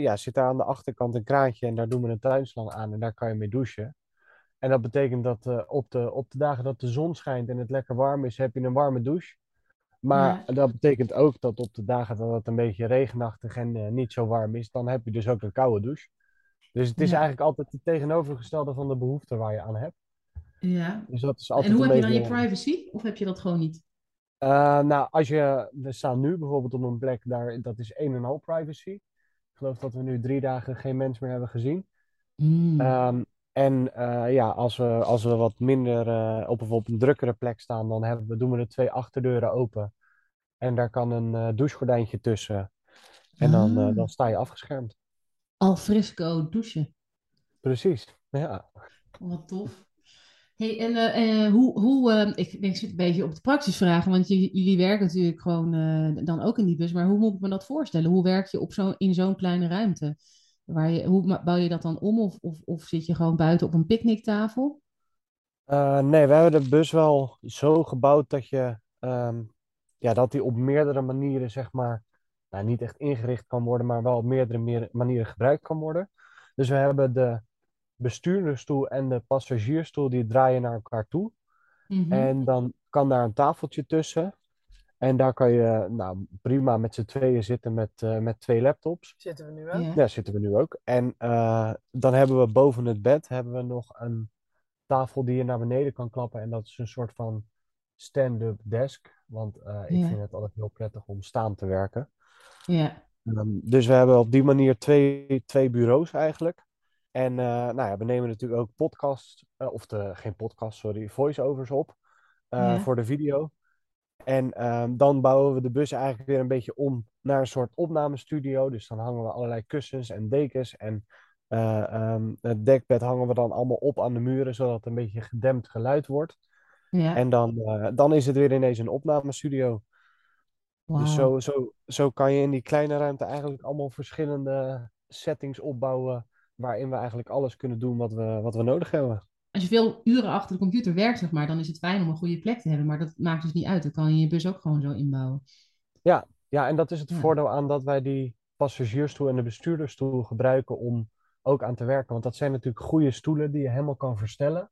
ja, zit daar aan de achterkant een kraantje en daar doen we een tuinslang aan en daar kan je mee douchen. En dat betekent dat op de, op de dagen dat de zon schijnt en het lekker warm is, heb je een warme douche. Maar dat betekent ook dat op de dagen dat het een beetje regenachtig en eh, niet zo warm is, dan heb je dus ook een koude douche. Dus het is Ja. eigenlijk altijd het tegenovergestelde van de behoefte waar je aan hebt. Ja. Dus dat is altijd En hoe heb je dan je privacy? Of heb je dat gewoon niet? Eh, nou, als je, we staan nu bijvoorbeeld op een plek, daar, dat is een en al privacy. Ik geloof dat we nu drie dagen geen mens meer hebben gezien. Hmm. Ehm, en eh, ja, als we, als we wat minder eh, op bijvoorbeeld een drukkere plek staan, dan hebben we, doen we de twee achterdeuren open. En daar kan een eh, douchegordijntje tussen. En dan, Ah. dan sta je afgeschermd. Al frisco douchen. Precies, ja. Wat tof. Hey, en hoe, hoe ik, ik zit een beetje op de praxis vragen, want jullie werken natuurlijk gewoon dan ook in die bus, maar hoe moet ik me dat voorstellen? Hoe werk je op zo'n in zo'n kleine ruimte? Waar je, hoe bouw je dat dan om? Of, of, of zit je gewoon buiten op een picknicktafel? Uh, nee, we hebben de bus wel zo gebouwd dat je ehm, ja, dat die op meerdere manieren, zeg maar, nou, niet echt ingericht kan worden, maar wel op meerdere manieren gebruikt kan worden. Dus we hebben de bestuurdersstoel en de passagiersstoel, die draaien naar elkaar toe. Mhm. En dan kan daar een tafeltje tussen. En daar kan je nou, prima met z'n tweeën zitten met, uh, met twee laptops. Zitten we nu ook? Ja, zitten we nu ook. En uh, dan hebben we boven het bed hebben we nog een tafel die je naar beneden kan klappen. En dat is een soort van stand-up desk. Want uh, ik vind het altijd heel prettig om staan te werken. Ja. Um, dus we hebben op die manier twee, twee bureaus eigenlijk. En uh, nou ja, we nemen natuurlijk ook podcast, uh, of de, geen podcast, sorry, voice-overs op ja. voor de video. En um, dan bouwen we de bus eigenlijk weer een beetje om naar een soort opnamestudio. Dus dan hangen we allerlei kussens en dekens en um, het dekbed hangen we dan allemaal op aan de muren, zodat het een beetje gedempt geluid wordt. Ja. En dan, uh, dan is het weer ineens een opnamestudio. Wow. Dus zo, zo, zo kan je in die kleine ruimte eigenlijk allemaal verschillende settings opbouwen. Waarin we eigenlijk alles kunnen doen wat we, wat we nodig hebben. Als je veel uren achter de computer werkt, zeg maar, dan is het fijn om een goede plek te hebben. Maar dat maakt dus niet uit. Dan kan je je bus ook gewoon zo inbouwen. Ja, ja en dat is het ja. voordeel aan dat wij die passagiersstoel en de bestuurdersstoel gebruiken om ook aan te werken. Want dat zijn natuurlijk goede stoelen die je helemaal kan verstellen.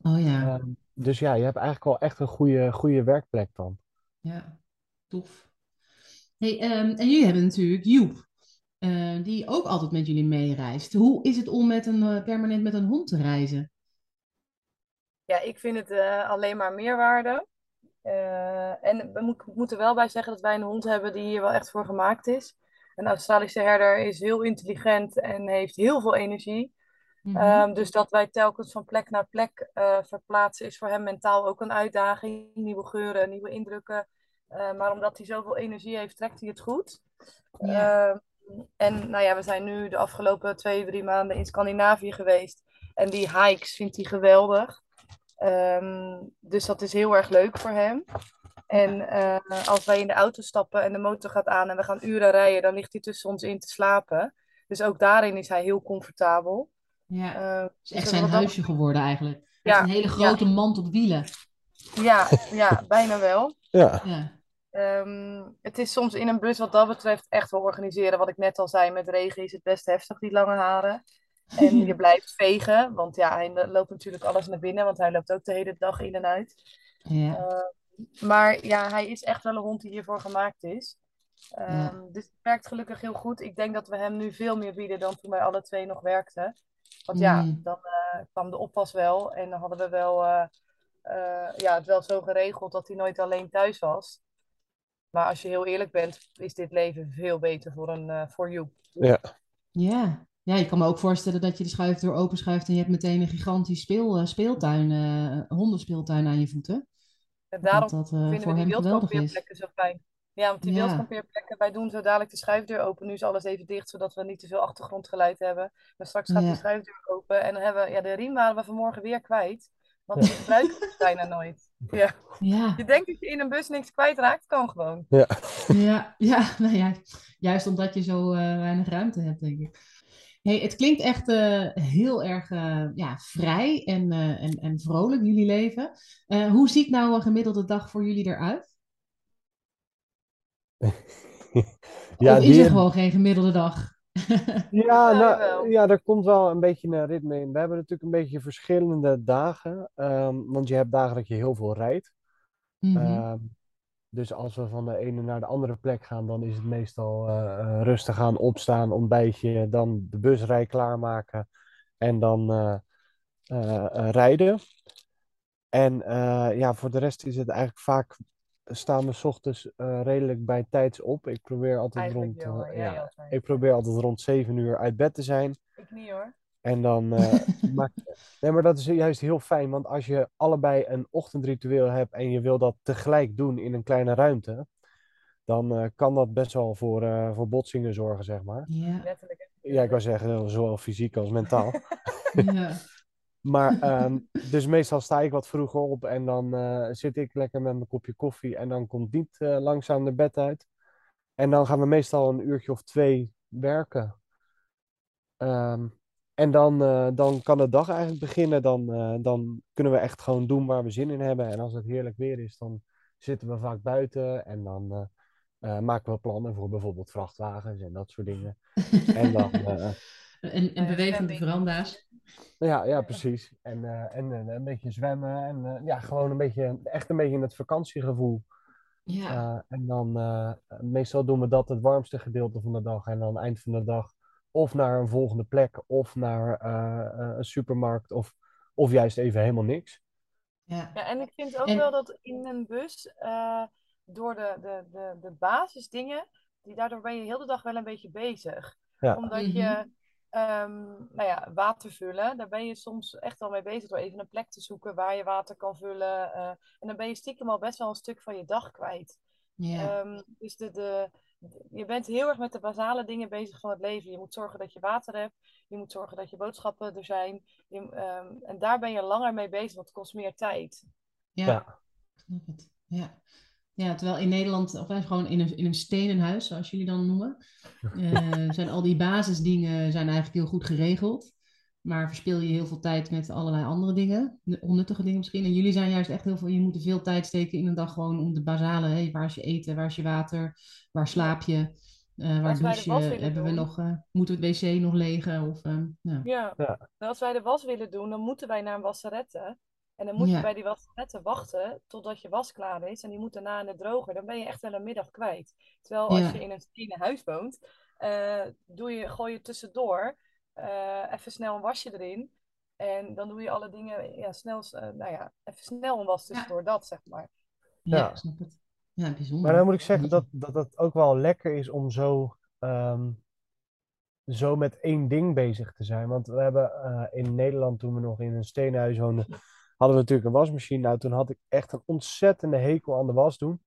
Oh ja. Uh, dus ja, je hebt eigenlijk wel echt een goede, goede werkplek dan. Ja, tof. Hey, um, en jullie hebben natuurlijk Joep, uh, die ook altijd met jullie meereist. Hoe is het om met een, uh, permanent met een hond te reizen? Ja, ik vind het uh, alleen maar meerwaarde. en we mo moeten wel bij zeggen dat wij een hond hebben die hier wel echt voor gemaakt is. Een Australische herder is heel intelligent en heeft heel veel energie. Mm -hmm. um, dus dat wij telkens van plek naar plek uh, verplaatsen is voor hem mentaal ook een uitdaging. Nieuwe geuren, nieuwe indrukken. Uh, maar omdat hij zoveel energie heeft, trekt hij het goed. Uh, en nou ja, we zijn nu de afgelopen twee, drie maanden in Scandinavië geweest. En die hikes vindt hij geweldig. Um, dus dat is heel erg leuk voor hem. En uh, als wij in de auto stappen en de motor gaat aan en we gaan uren rijden, dan ligt hij tussen ons in te slapen. Dus ook daarin is hij heel comfortabel. Ja, uh, het is echt zijn huisje geworden eigenlijk. Ja, een hele grote ja. mand op wielen. Ja, ja bijna wel. Ja. ja. Um, het is soms in een bus wat dat betreft echt wel organiseren. Wat ik net al zei, met regen is het best heftig, die lange haren. En je blijft vegen, want ja, hij loopt natuurlijk alles naar binnen, want hij loopt ook de hele dag in en uit. Ja. Uh, maar ja, hij is echt wel een hond die hiervoor gemaakt is. Um, ja. Dus het werkt gelukkig heel goed. Ik denk dat we hem nu veel meer bieden dan toen wij alle twee nog werkten. Want ja, Mm. dan uh, kwam de oppas wel en dan hadden we wel, uh, ja, het wel zo geregeld dat hij nooit alleen thuis was. Maar als je heel eerlijk bent, is dit leven veel beter voor een voor Joep. Ja. Ja. Ja, je kan me ook voorstellen dat je de schuifdeur openschuift en je hebt meteen een gigantisch speel, speeltuin, hondenspeeltuin aan je voeten. En daarom dat dat vinden voor we die wildkampeerplekken zo fijn. Ja, want die Ja. wildkampeerplekken, wij doen zo dadelijk de schuifdeur open. Nu is alles even dicht, zodat we niet te veel achtergrondgeluid hebben. Maar straks gaat Ja. die schuifdeur open en dan hebben we... Ja, de riem waren we vanmorgen weer kwijt. Want die gebruiken we bijna nooit. Ja. Ja. Je denkt dat je in een bus niks kwijtraakt, kan gewoon. Ja. Ja, ja, nou ja, juist omdat je zo eh, weinig ruimte hebt, denk ik. Hey, het klinkt echt eh, heel erg eh, ja, vrij en, eh, en, en vrolijk, jullie leven. Eh, hoe ziet nou een gemiddelde dag voor jullie eruit? Ja, of is die- er gewoon geen gemiddelde dag? Ja, Ja, nou, ja, daar komt wel een beetje een ritme in. We hebben natuurlijk een beetje verschillende dagen. ehm, want je hebt dagen dat je heel veel rijdt. Ehm, dus als we van de ene naar de andere plek gaan, dan is het meestal eh, rustig aan opstaan, ontbijtje, dan de busrij klaarmaken en dan eh, rijden. En ja, voor de rest is het eigenlijk vaak, staan we 's ochtends redelijk bij tijds op. Ik probeer altijd Eigenlijk rond, ja, ik probeer altijd rond 7 uur uit bed te zijn. Ik niet hoor. En dan eh, maak Nee, maar dat is juist heel fijn, want als je allebei een ochtendritueel hebt en je wil dat tegelijk doen in een kleine ruimte, dan eh, kan dat best wel voor, eh, voor botsingen zorgen, zeg maar. Ja, Letterlijk. Ja, ik wou zeggen, zowel fysiek als mentaal. ja. Maar ehm, dus meestal sta ik wat vroeger op en dan eh, zit ik lekker met mijn kopje koffie en dan komt Diet eh, langzaam de bed uit. En dan gaan we meestal een uurtje of twee werken. Ehm, en dan, eh, dan kan de dag eigenlijk beginnen. Dan, eh, dan kunnen we echt gewoon doen waar we zin in hebben. En als het heerlijk weer is, dan zitten we vaak buiten. En dan eh, eh, maken we plannen voor bijvoorbeeld vrachtwagens en dat soort dingen. En dan, eh, En, en bewegende veranda's. ja, ja, precies. En, eh, en een beetje zwemmen. En ja, gewoon een beetje, echt een beetje het vakantiegevoel. Ja. Eh, en dan eh, meestal doen we dat het warmste gedeelte van de dag. En dan eind van de dag of naar een volgende plek of naar eh, eh, een supermarkt of, of juist even helemaal niks. ja. Ja, en ik vind ook En- wel dat in een bus, eh, door de, de, de, de basisdingen, die, daardoor ben je heel de dag wel een beetje bezig. Ja. Omdat Mhm. je, ehm, nou ja, water vullen, daar ben je soms echt wel mee bezig door even een plek te zoeken waar je water kan vullen. eh, en dan ben je stiekem al best wel een stuk van je dag kwijt. Ja. Ehm, dus de, de, je bent heel erg met de basale dingen bezig van het leven. Je moet zorgen dat je water hebt. Je moet zorgen dat je boodschappen er zijn. Je, ehm, en daar ben je langer mee bezig, want het kost meer tijd. Ja, Ja. snap het. Ja. ja, terwijl in Nederland, of wij gewoon in een, in een stenen huis, zoals jullie dan noemen, eh, zijn al die basisdingen zijn eigenlijk heel goed geregeld. Maar verspil je heel veel tijd met allerlei andere dingen, onnuttige dingen misschien. En jullie zijn juist echt heel veel, je moet veel tijd steken in een dag gewoon om de basale, hè, waar is je eten, waar is je water, waar slaap je, eh, waar Als wij de douche was je, willen hebben we doen. nog, eh, moeten we het wc nog legen? Of, eh, ja. Ja. Ja. En als wij de was willen doen, dan moeten wij naar een wasserette. En dan moet je bij die wasserette wachten totdat je was klaar is. En die moet daarna in de droger. Dan ben je echt wel een middag kwijt. Terwijl als Ja. je in een stenen huis woont, eh, doe je, gooi je tussendoor eh, even snel een wasje erin. En dan doe je alle dingen ja, snel, eh, nou ja, even snel een was tussendoor, dat zeg maar. Ja, Ja. ik snap het. Ja, bijzonder. Maar dan moet ik zeggen dat, dat het ook wel lekker is om zo, ehm, zo met één ding bezig te zijn. Want we hebben eh, in Nederland, toen we nog in een steenhuis woonden, hadden we natuurlijk een wasmachine. Nou, toen had ik echt een ontzettende hekel aan de was doen.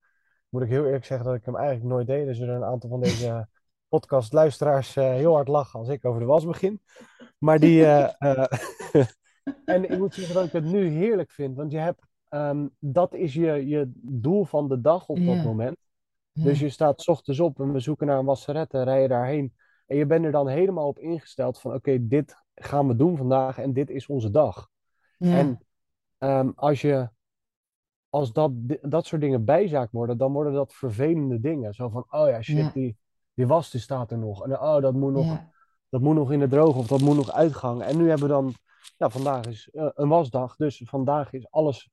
Moet ik heel eerlijk zeggen dat ik hem eigenlijk nooit deed. Er zullen een aantal van deze podcastluisteraars eh heel hard lachen als ik over de was begin. Maar die... eh, eh, en ik moet zeggen dat ik het nu heerlijk vind. Want je hebt... ehm, dat is je, je doel van de dag op dat moment. Dus je staat 's ochtends op en we zoeken naar een wasserette, rij je daarheen. En je bent er dan helemaal op ingesteld van oké, dit gaan we doen vandaag en dit is onze dag. En ehm, als je, als dat, dat soort dingen bijzaak worden, dan worden dat vervelende dingen. Zo van, oh ja, shit, Ja. die, die was die staat er nog. En oh, dat moet nog, Ja. dat moet nog in de droog of dat moet nog uitgangen. En nu hebben we dan, ja, vandaag is eh, een wasdag, dus vandaag is alles,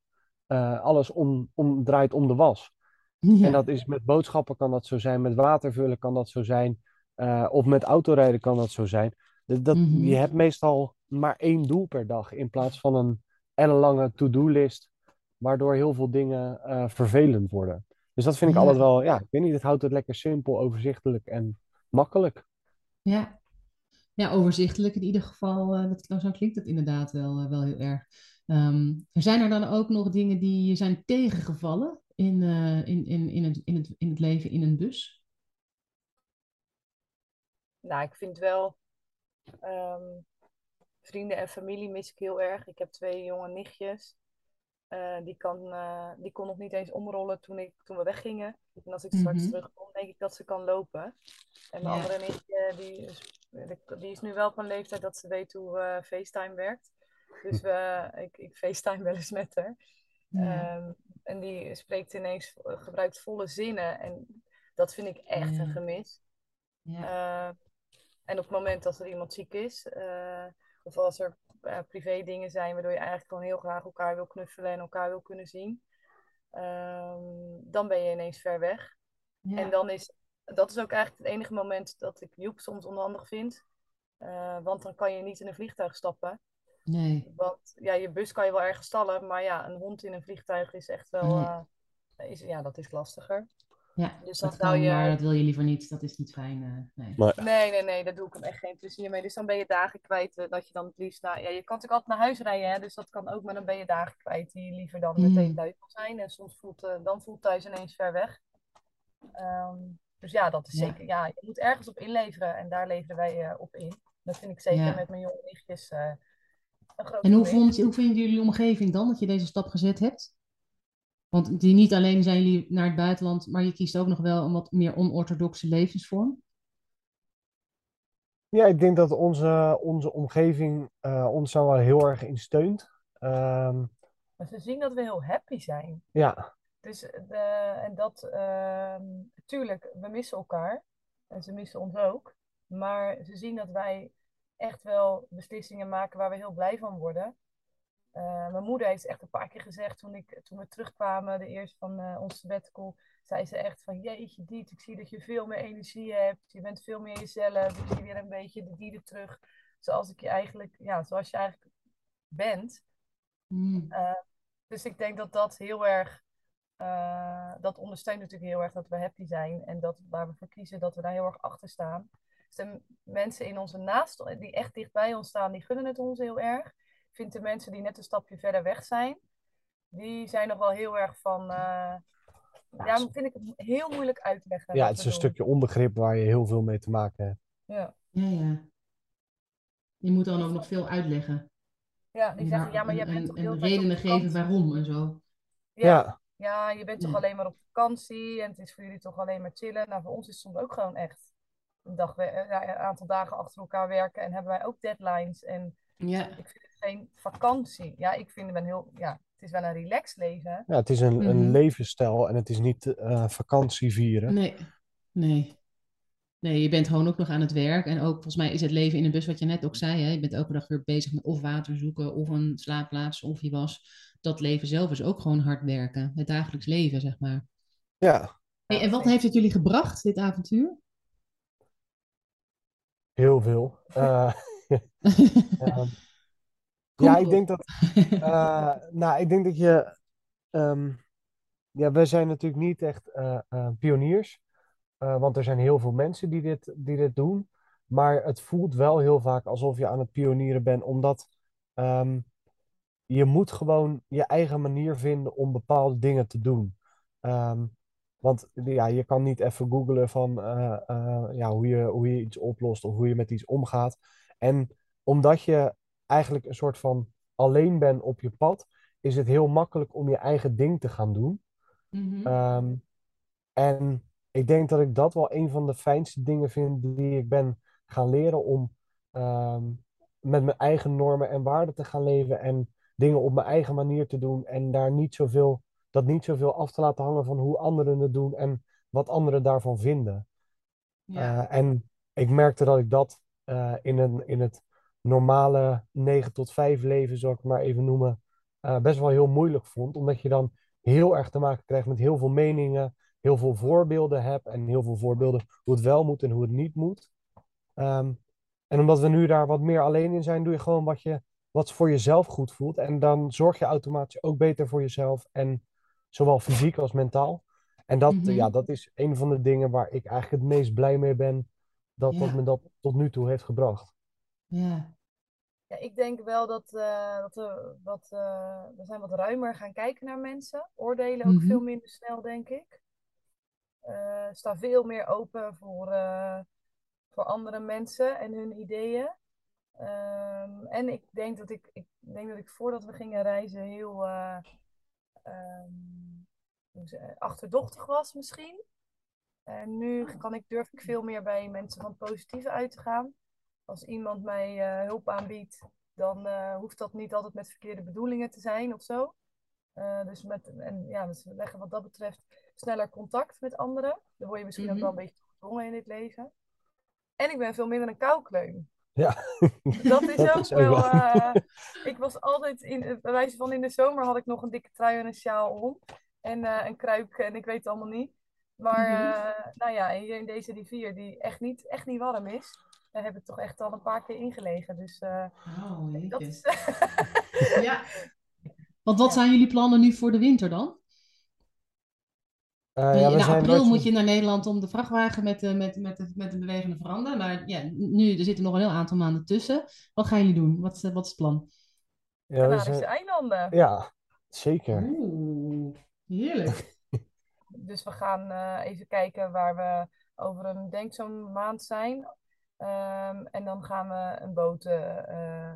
eh, alles om, om, draait om de was. Ja. En dat is met boodschappen kan dat zo zijn, met watervullen kan dat zo zijn, eh, of met autorijden kan dat zo zijn. Dat, dat, Mhm. Je hebt meestal maar één doel per dag in plaats van een ellenlange to-do-list, waardoor heel veel dingen vervelend worden. Dus dat vind ik Ja. altijd wel, ja, ik weet niet, het houdt het lekker simpel, overzichtelijk en makkelijk. Ja. ja, overzichtelijk in ieder geval. eh, dat, zo klinkt het inderdaad wel, eh, wel heel erg. Ehm, zijn er dan ook nog dingen die je zijn tegengevallen in, eh, in, in, in, het, in, het, in het leven in een bus? Nou, ik vind wel ehm, vrienden en familie mis ik heel erg. Ik heb twee jonge nichtjes. Eh, die, kan, eh, die kon nog niet eens omrollen toen, ik, toen we weggingen. En als ik straks Mhm. terugkom, denk ik dat ze kan lopen. En mijn Ja. andere nichtje, die is, die is nu wel op een leeftijd dat ze weet hoe eh, FaceTime werkt. Dus we, ik, ik FaceTime wel eens met haar. Ja. Ehm, en die spreekt ineens, gebruikt volle zinnen. En dat vind ik echt een gemis. Ja. En op het moment dat er iemand ziek is, of als er eh, privé dingen zijn waardoor je eigenlijk gewoon heel graag elkaar wil knuffelen en elkaar wil kunnen zien, ehm, dan ben je ineens ver weg. Ja. En dan is, dat is ook eigenlijk het enige moment dat ik Joep soms onhandig vind. Eh, want dan kan je niet in een vliegtuig stappen. Nee. Want ja, je bus kan je wel ergens stallen, maar ja, een hond in een vliegtuig is echt wel, eh, is, ja, dat is lastiger. Ja, Dus dan dat zou kan, je- maar dat wil je liever niet. Dat is niet fijn. eh, nee. Maar Nee, nee, nee, daar doe ik hem echt geen plezier mee. Dus dan ben je dagen kwijt eh, dat je dan het liefst... Nou, ja, je kan natuurlijk altijd naar huis rijden, hè, dus dat kan ook. Maar dan ben je dagen kwijt die je liever dan Mm. meteen thuis wil zijn. En soms voelt, eh, dan voelt thuis ineens ver weg. Ehm, dus ja, dat is Ja. zeker... Ja, je moet ergens op inleveren en daar leveren wij eh, op in. Dat vind ik zeker Ja. met mijn jonge nichtjes eh, een groot En hoe, vond, hoe vinden jullie omgeving dan dat je deze stap gezet hebt? Want die niet alleen zijn jullie naar het buitenland, maar je kiest ook nog wel een wat meer onorthodoxe levensvorm. Ja, ik denk dat onze, onze omgeving uh, ons daar wel heel erg in steunt. Ehm, ze zien dat we heel happy zijn. ja, Dus de, en dat, ehm tuurlijk, we missen elkaar. En ze missen ons ook. Maar ze zien dat wij echt wel beslissingen maken waar we heel blij van worden. Eh, mijn moeder heeft echt een paar keer gezegd toen, ik, toen we terugkwamen, de eerste van uh, ons sabbatical, zei ze echt van, jeetje Diet, ik zie dat je veel meer energie hebt, je bent veel meer jezelf, ik zie weer een beetje de dieren terug, zoals ik je eigenlijk, ja, zoals je eigenlijk bent. Mm. Uh, dus ik denk dat dat heel erg, dat ondersteunt natuurlijk heel erg dat we happy zijn en dat waar we voor kiezen, dat we daar heel erg achter staan. Dus de mensen in onze naast, die echt dicht bij ons staan, die gunnen het ons heel erg. Ik vind de mensen die net een stapje verder weg zijn, die zijn nog wel heel erg van. Uh, ja, vind ik het heel moeilijk uitleggen. Ja, het is een doen. stukje onbegrip waar je heel veel mee te maken hebt. Ja. Ja, ja. Je moet dan ook nog veel uitleggen. Ja, die zeggen, ja, maar je bent en, toch en heel redenen geven waarom en zo. Ja. Ja. ja. je bent toch Ja. alleen maar op vakantie en het is voor jullie toch alleen maar chillen. Nou, voor ons is het soms ook gewoon echt een, dag, ja, een aantal dagen achter elkaar werken en hebben wij ook deadlines. En Ja. ik vind het geen vakantie. Ja, ik vind het een heel, ja, het is wel een relaxed leven. Ja, het is een, een Mhm. levensstijl en het is niet eh, vakantie vieren. Nee, nee. Nee, je bent gewoon ook nog aan het werk. En ook volgens mij is het leven in een bus, wat je net ook zei. Hè? Je bent elke dag weer bezig met of water zoeken, of een slaapplaats, of je was. Dat leven zelf is ook gewoon hard werken. Het dagelijks leven, zeg maar. Ja, Hey, en wat heeft het jullie gebracht, dit avontuur? Heel veel. Eh, ehm, ja, ik denk dat, eh, nou, ik denk dat je, ehm, ja, wij zijn natuurlijk niet echt eh, pioniers, want er zijn heel veel mensen die dit, die dit doen, maar het voelt wel heel vaak alsof je aan het pionieren bent, omdat ehm, je moet gewoon je eigen manier vinden om bepaalde dingen te doen. Ehm, want ja, je kan niet even googlen van eh, eh, ja, hoe je, hoe je iets oplost of hoe je met iets omgaat. En omdat je eigenlijk een soort van alleen bent op je pad, is het heel makkelijk om je eigen ding te gaan doen. Mhm. Ehm, en ik denk dat ik dat wel een van de fijnste dingen vind die ik ben gaan leren om ehm, met mijn eigen normen en waarden te gaan leven en dingen op mijn eigen manier te doen en daar niet zoveel, dat niet zoveel af te laten hangen van hoe anderen het doen en wat anderen daarvan vinden. Ja. Eh, en ik merkte dat ik dat eh, in, een, in het normale 9 tot 5 leven, zou ik het maar even noemen, eh, best wel heel moeilijk vond. Omdat je dan heel erg te maken krijgt met heel veel meningen, heel veel voorbeelden hebt en heel veel voorbeelden hoe het wel moet en hoe het niet moet. Ehm, en omdat we nu daar wat meer alleen in zijn, doe je gewoon wat, je, wat voor jezelf goed voelt. En dan zorg je automatisch ook beter voor jezelf. En zowel fysiek als mentaal. En dat, Mhm. ja, dat is een van de dingen waar ik eigenlijk het meest blij mee ben. Dat, dat me dat tot nu toe heeft gebracht. Ja. Ja, ik denk wel dat, eh, dat we, wat, eh, we zijn wat ruimer gaan kijken naar mensen. Oordelen ook Mhm. veel minder snel, denk ik. Eh sta veel meer open voor, eh, voor andere mensen en hun ideeën. Ehm, en ik denk dat ik, ik denk dat ik voordat we gingen reizen heel eh, ehm, ze- achterdochtig was misschien. En nu kan ik, durf ik veel meer bij mensen van het positieve uit te gaan. Als iemand mij eh, hulp aanbiedt, dan eh, hoeft dat niet altijd met verkeerde bedoelingen te zijn of zo. Eh, dus, met, en, ja, dus we leggen wat dat betreft sneller contact met anderen. Dan word je misschien ook Mhm. wel een beetje gedwongen in dit leven. En ik ben veel minder een koukleun. Ja, Dat is Dat ook is ook wel. wel. eh, ik was altijd in, bij wijze van in de zomer had ik nog een dikke trui en een sjaal om. En eh, een kruik en ik weet het allemaal niet. Maar Mhm. eh, nou ja, hier in deze rivier die echt niet, echt niet warm is, daar heb ik toch echt al een paar keer ingelegen. Dus eh, Oh, dat is. Ja. Want wat Ja. zijn jullie plannen nu voor de winter dan? Eh, ja, we in zijn april nooit moet je naar Nederland om de vrachtwagen met de, met, met, de, met de bewegende veranda. Maar ja, nu er zitten nog een heel aantal maanden tussen. Wat gaan jullie doen? Wat, is- wat is het plan? ja, we Canarische zijn- eilanden. ja, zeker. Oeh, heerlijk. Dus we gaan eh, even kijken waar we over een, denk zo'n maand zijn. Ehm, en dan gaan we een boot eh, eh,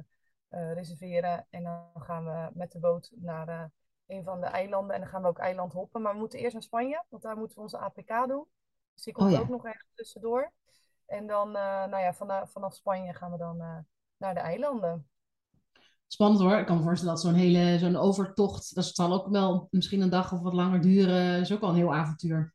eh, reserveren. En dan gaan we met de boot naar eh, een van de eilanden. En dan gaan we ook eiland hoppen. Maar we moeten eerst naar Spanje, want daar moeten we onze APK doen. Dus die komt Oh ja. ook nog ergens tussendoor. En dan, eh, nou ja, vanaf, vanaf Spanje gaan we dan eh, naar de eilanden. Spannend hoor. Ik kan me voorstellen dat zo'n hele zo'n overtocht, dat zal ook wel misschien een dag of wat langer duren. is ook al een heel avontuur.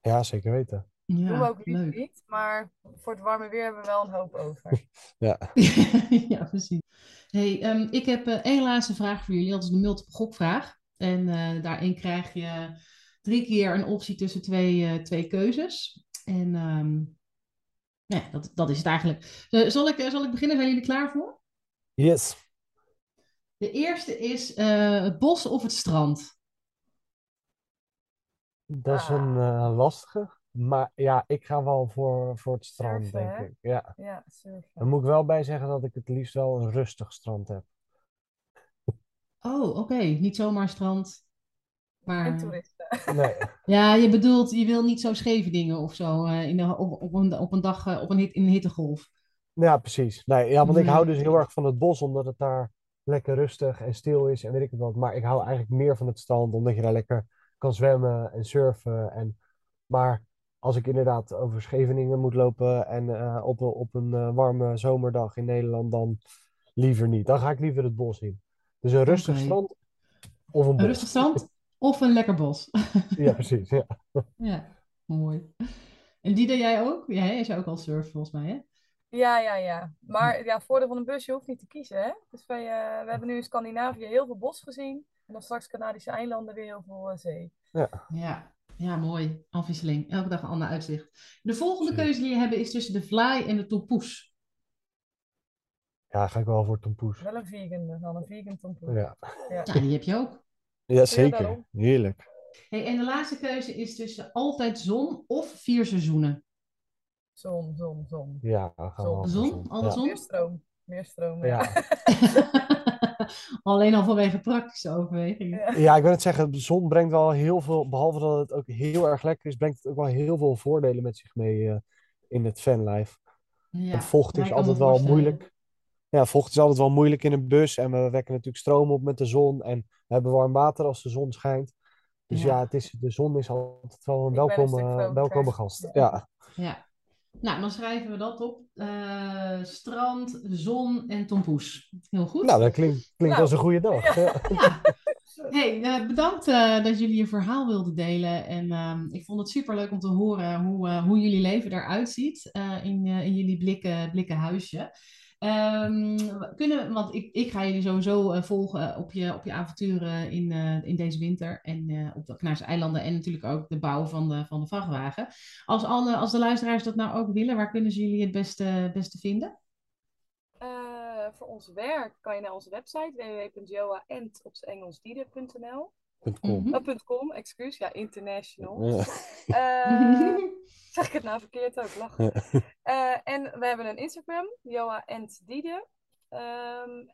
Ja, zeker weten. Doen we Ja, ook liever leuk. niet, maar voor het warme weer hebben we wel een hoop over. Ja. Ja, precies. Hey, ehm, ik heb eh, één laatste vraag voor jullie. Dat is de multiple gokvraag. En eh, daarin krijg je drie keer een optie tussen twee, eh, twee keuzes. En ehm, ja, dat, dat is het eigenlijk. Zal ik, zal ik beginnen? Zijn jullie klaar voor? Yes. De eerste is eh, het bos of het strand. Dat is een eh, lastige. Maar ja, ik ga wel voor, voor het strand, Surfen, denk hè? ik. Ja. Ja, surfen. Dan moet ik wel bij zeggen dat ik het liefst wel een rustig strand heb. Oh, oké. Niet zomaar strand. Maar... En toeristen. Nee. Ja, je bedoelt, je wil niet zo scheve dingen of zo eh, in de, op, op, een, op een dag eh, op een hit, in een hittegolf. Ja, precies. Nee, ja, want ik hou dus heel erg van het bos, omdat het daar lekker rustig en stil is en weet ik het wat. Maar ik hou eigenlijk meer van het strand, omdat je daar lekker kan zwemmen en surfen. En... Maar als ik inderdaad over Scheveningen moet lopen en eh, op een, op een eh, warme zomerdag in Nederland, dan liever niet. Dan ga ik liever het bos in. Dus een rustig strand of een Een bos. rustig strand of een lekker bos. Ja, precies. Ja. Ja, mooi. En die deed jij ook? Ja, jij zou ook al surfen volgens mij, hè? Ja, ja, ja. Maar ja, voordeel van een bus, je hoeft niet te kiezen, hè? Dus wij, eh, we hebben nu in Scandinavië heel veel bos gezien. En dan straks Canadische eilanden weer heel veel zee. Ja, ja, mooi. Afwisseling. Elke dag een ander uitzicht. De volgende Zeker. keuze die je hebt is tussen de fly en de tompoes. ja, ga ik wel voor tompoes. Wel een vegan, dan een vegan tompoes. Ja, Ja. Ja, die heb je ook. ja zeker. Heerlijk. Hey, en de laatste keuze is tussen altijd zon of vier seizoenen. Zon, zon, zon. Ja, gaan Zon? zon. Alle Ja. zon? Meer stroom. Meer stroom, Ja. Alleen al vanwege praktische overwegingen. Ja. Ik wil het zeggen, de zon brengt wel heel veel, behalve dat het ook heel erg lekker is, brengt het ook wel heel veel voordelen met zich mee eh, in het fanlife. Ja, Want vocht is altijd wel moeilijk. Ja, vocht is altijd wel moeilijk in een bus en we wekken natuurlijk stroom op met de zon en we hebben warm water als de zon schijnt. Dus Ja. ja, het is, de zon is altijd wel een welkome, welkome gast. Ja. Ja, Ja. Nou, dan schrijven we dat op. Eh, strand, zon en tompoes. Heel goed. nou dat klinkt, klinkt Nou, als een goede dag. Ja. Ja. Hey, eh, bedankt eh, dat jullie je verhaal wilden delen. En ehm, ik vond het super leuk om te horen hoe, hoe jullie leven eruit ziet in, in jullie blikken, blikken huisje. We kunnen, want ik, ik ga jullie sowieso eh, volgen op je, op je avonturen in, eh, in deze winter. En eh, op de Knaarse eilanden. En natuurlijk ook de bouw van de, van de vrachtwagen. Als, alle, als de luisteraars dat nou ook willen, waar kunnen ze jullie het beste, beste vinden? Eh, voor ons werk kan je naar onze website www.joaend com. Mhm. Oh, .com, excuus, ja, international. Ja. Eh, zeg ik het nou verkeerd ook, lachen. Eh, en we hebben een Instagram, Joa en Diede. Ehm,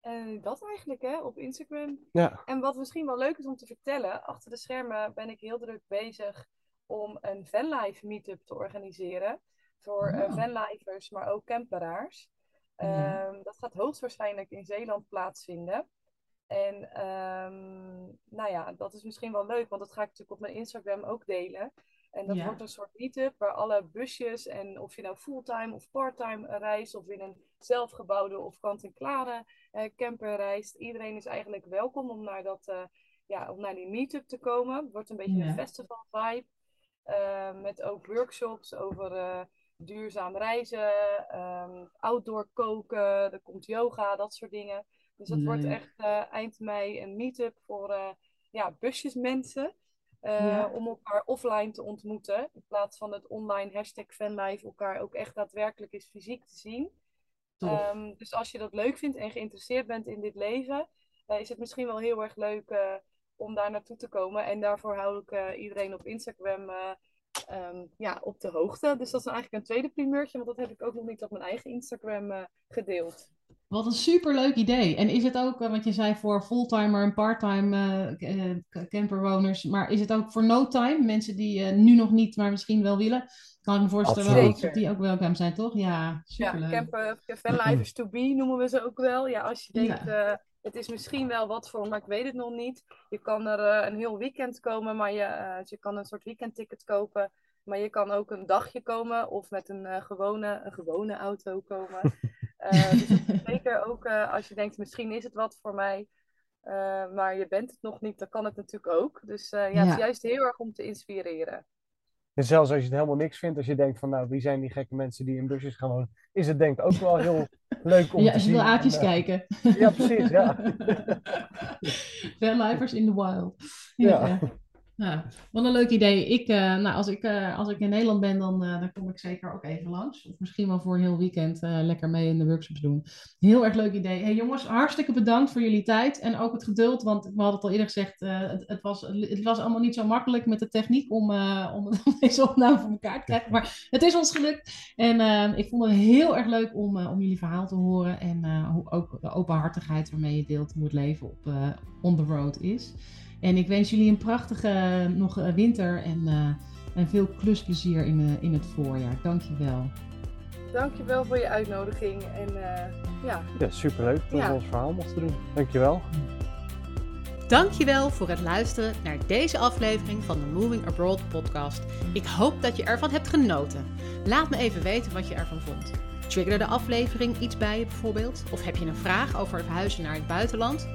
en dat eigenlijk, hè, op Instagram. Ja. En wat misschien wel leuk is om te vertellen, achter de schermen ben ik heel druk bezig om een vanlife meetup te organiseren. Voor eh Oh. vanlifers, maar ook camperaars. Ja. Ehm, dat gaat hoogstwaarschijnlijk in Zeeland plaatsvinden. En ehm, nou ja, dat is misschien wel leuk, want dat ga ik natuurlijk op mijn Instagram ook delen. En dat Ja. wordt een soort meetup waar alle busjes en of je nou fulltime of parttime reist of in een zelfgebouwde of kant-en-klare eh, camper reist. Iedereen is eigenlijk welkom om naar, dat, eh, ja, om naar die meetup te komen. Het wordt een beetje Ja. een festival vibe. eh, met ook workshops over eh, duurzaam reizen, ehm, outdoor koken, er komt yoga, dat soort dingen. Dus dat wordt echt eh, eind mei een meetup voor eh ja, busjesmensen. eh, Ja. Om elkaar offline te ontmoeten. In plaats van het online hashtag fanlife elkaar ook echt daadwerkelijk eens fysiek te zien. Ehm, dus als je dat leuk vindt en geïnteresseerd bent in dit leven, eh, is het misschien wel heel erg leuk eh, om daar naartoe te komen. En daarvoor hou ik eh, iedereen op Instagram eh, ehm, ja, op de hoogte. Dus dat is eigenlijk een tweede primeurtje, want dat heb ik ook nog niet op mijn eigen Instagram eh, gedeeld. Wat een superleuk idee. En is het ook, eh, want je zei voor fulltimer en parttime k- camperwoners, maar is het ook voor no-time? Mensen die eh, nu nog niet, maar misschien wel willen? Kan ik me voorstellen dat die ook welkom zijn, toch? Ja, Ja, superleuk. camper, fanlifers to be noemen we ze ook wel. Ja, als je Ja. denkt, eh, het is misschien wel wat voor, maar ik weet het nog niet. Je kan er een heel weekend komen, maar je, eh, je kan een soort weekendticket kopen Maar je kan ook een dagje komen of met een, uh, gewone, een gewone auto komen. Uh, dus zeker ook uh, als je denkt, misschien is het wat voor mij. maar je bent het nog niet, dan kan het natuurlijk ook. Dus ja, ja, het is juist heel erg om te inspireren. En zelfs als je het helemaal niks vindt, als je denkt van nou, wie zijn die gekke mensen die in busjes gaan wonen, is het denk ik ook wel heel leuk om ja, te zien. Ja, als je wil kijken. Ja, precies, ja. Verlivers in the wild. ja. ja. Ja, wat een leuk idee. Ik, uh, nou, als, ik, uh, als ik in Nederland ben, dan, uh, dan kom ik zeker ook even langs. Of misschien wel voor een heel weekend lekker mee in de workshops doen. Heel erg leuk idee. Hey jongens, hartstikke bedankt voor jullie tijd. En ook het geduld, want we hadden het al eerder gezegd. Het, het, was, het was allemaal niet zo makkelijk met de techniek om, om, deze opname voor elkaar te krijgen. Maar het is ons gelukt. En ik vond het heel erg leuk om, om jullie verhaal te horen. En ook de openhartigheid waarmee je deelt hoe het leven op on the road is. En ik wens jullie een prachtige nog winter en, uh, en veel klusplezier in, uh, in het voorjaar. Dankjewel. Dankjewel voor je uitnodiging. En, uh, ja. ja, superleuk dat ja. we ons verhaal mochten doen. Dankjewel. Dankjewel voor het luisteren naar deze aflevering van de Moving Abroad podcast. Ik hoop dat je ervan hebt genoten. Laat me even weten wat je ervan vond. Triggerde de aflevering iets bij je bijvoorbeeld? Of heb je een vraag over verhuizen naar het buitenland?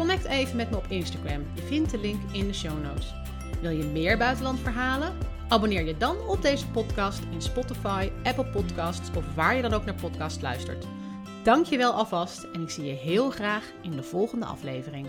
Connect even met me op Instagram. Je vindt de link in de show notes. Wil je meer buitenlandverhalen? Abonneer je dan op deze podcast in Spotify, Apple Podcasts of waar je dan ook naar podcast luistert. Dank je wel alvast en ik zie je heel graag in de volgende aflevering.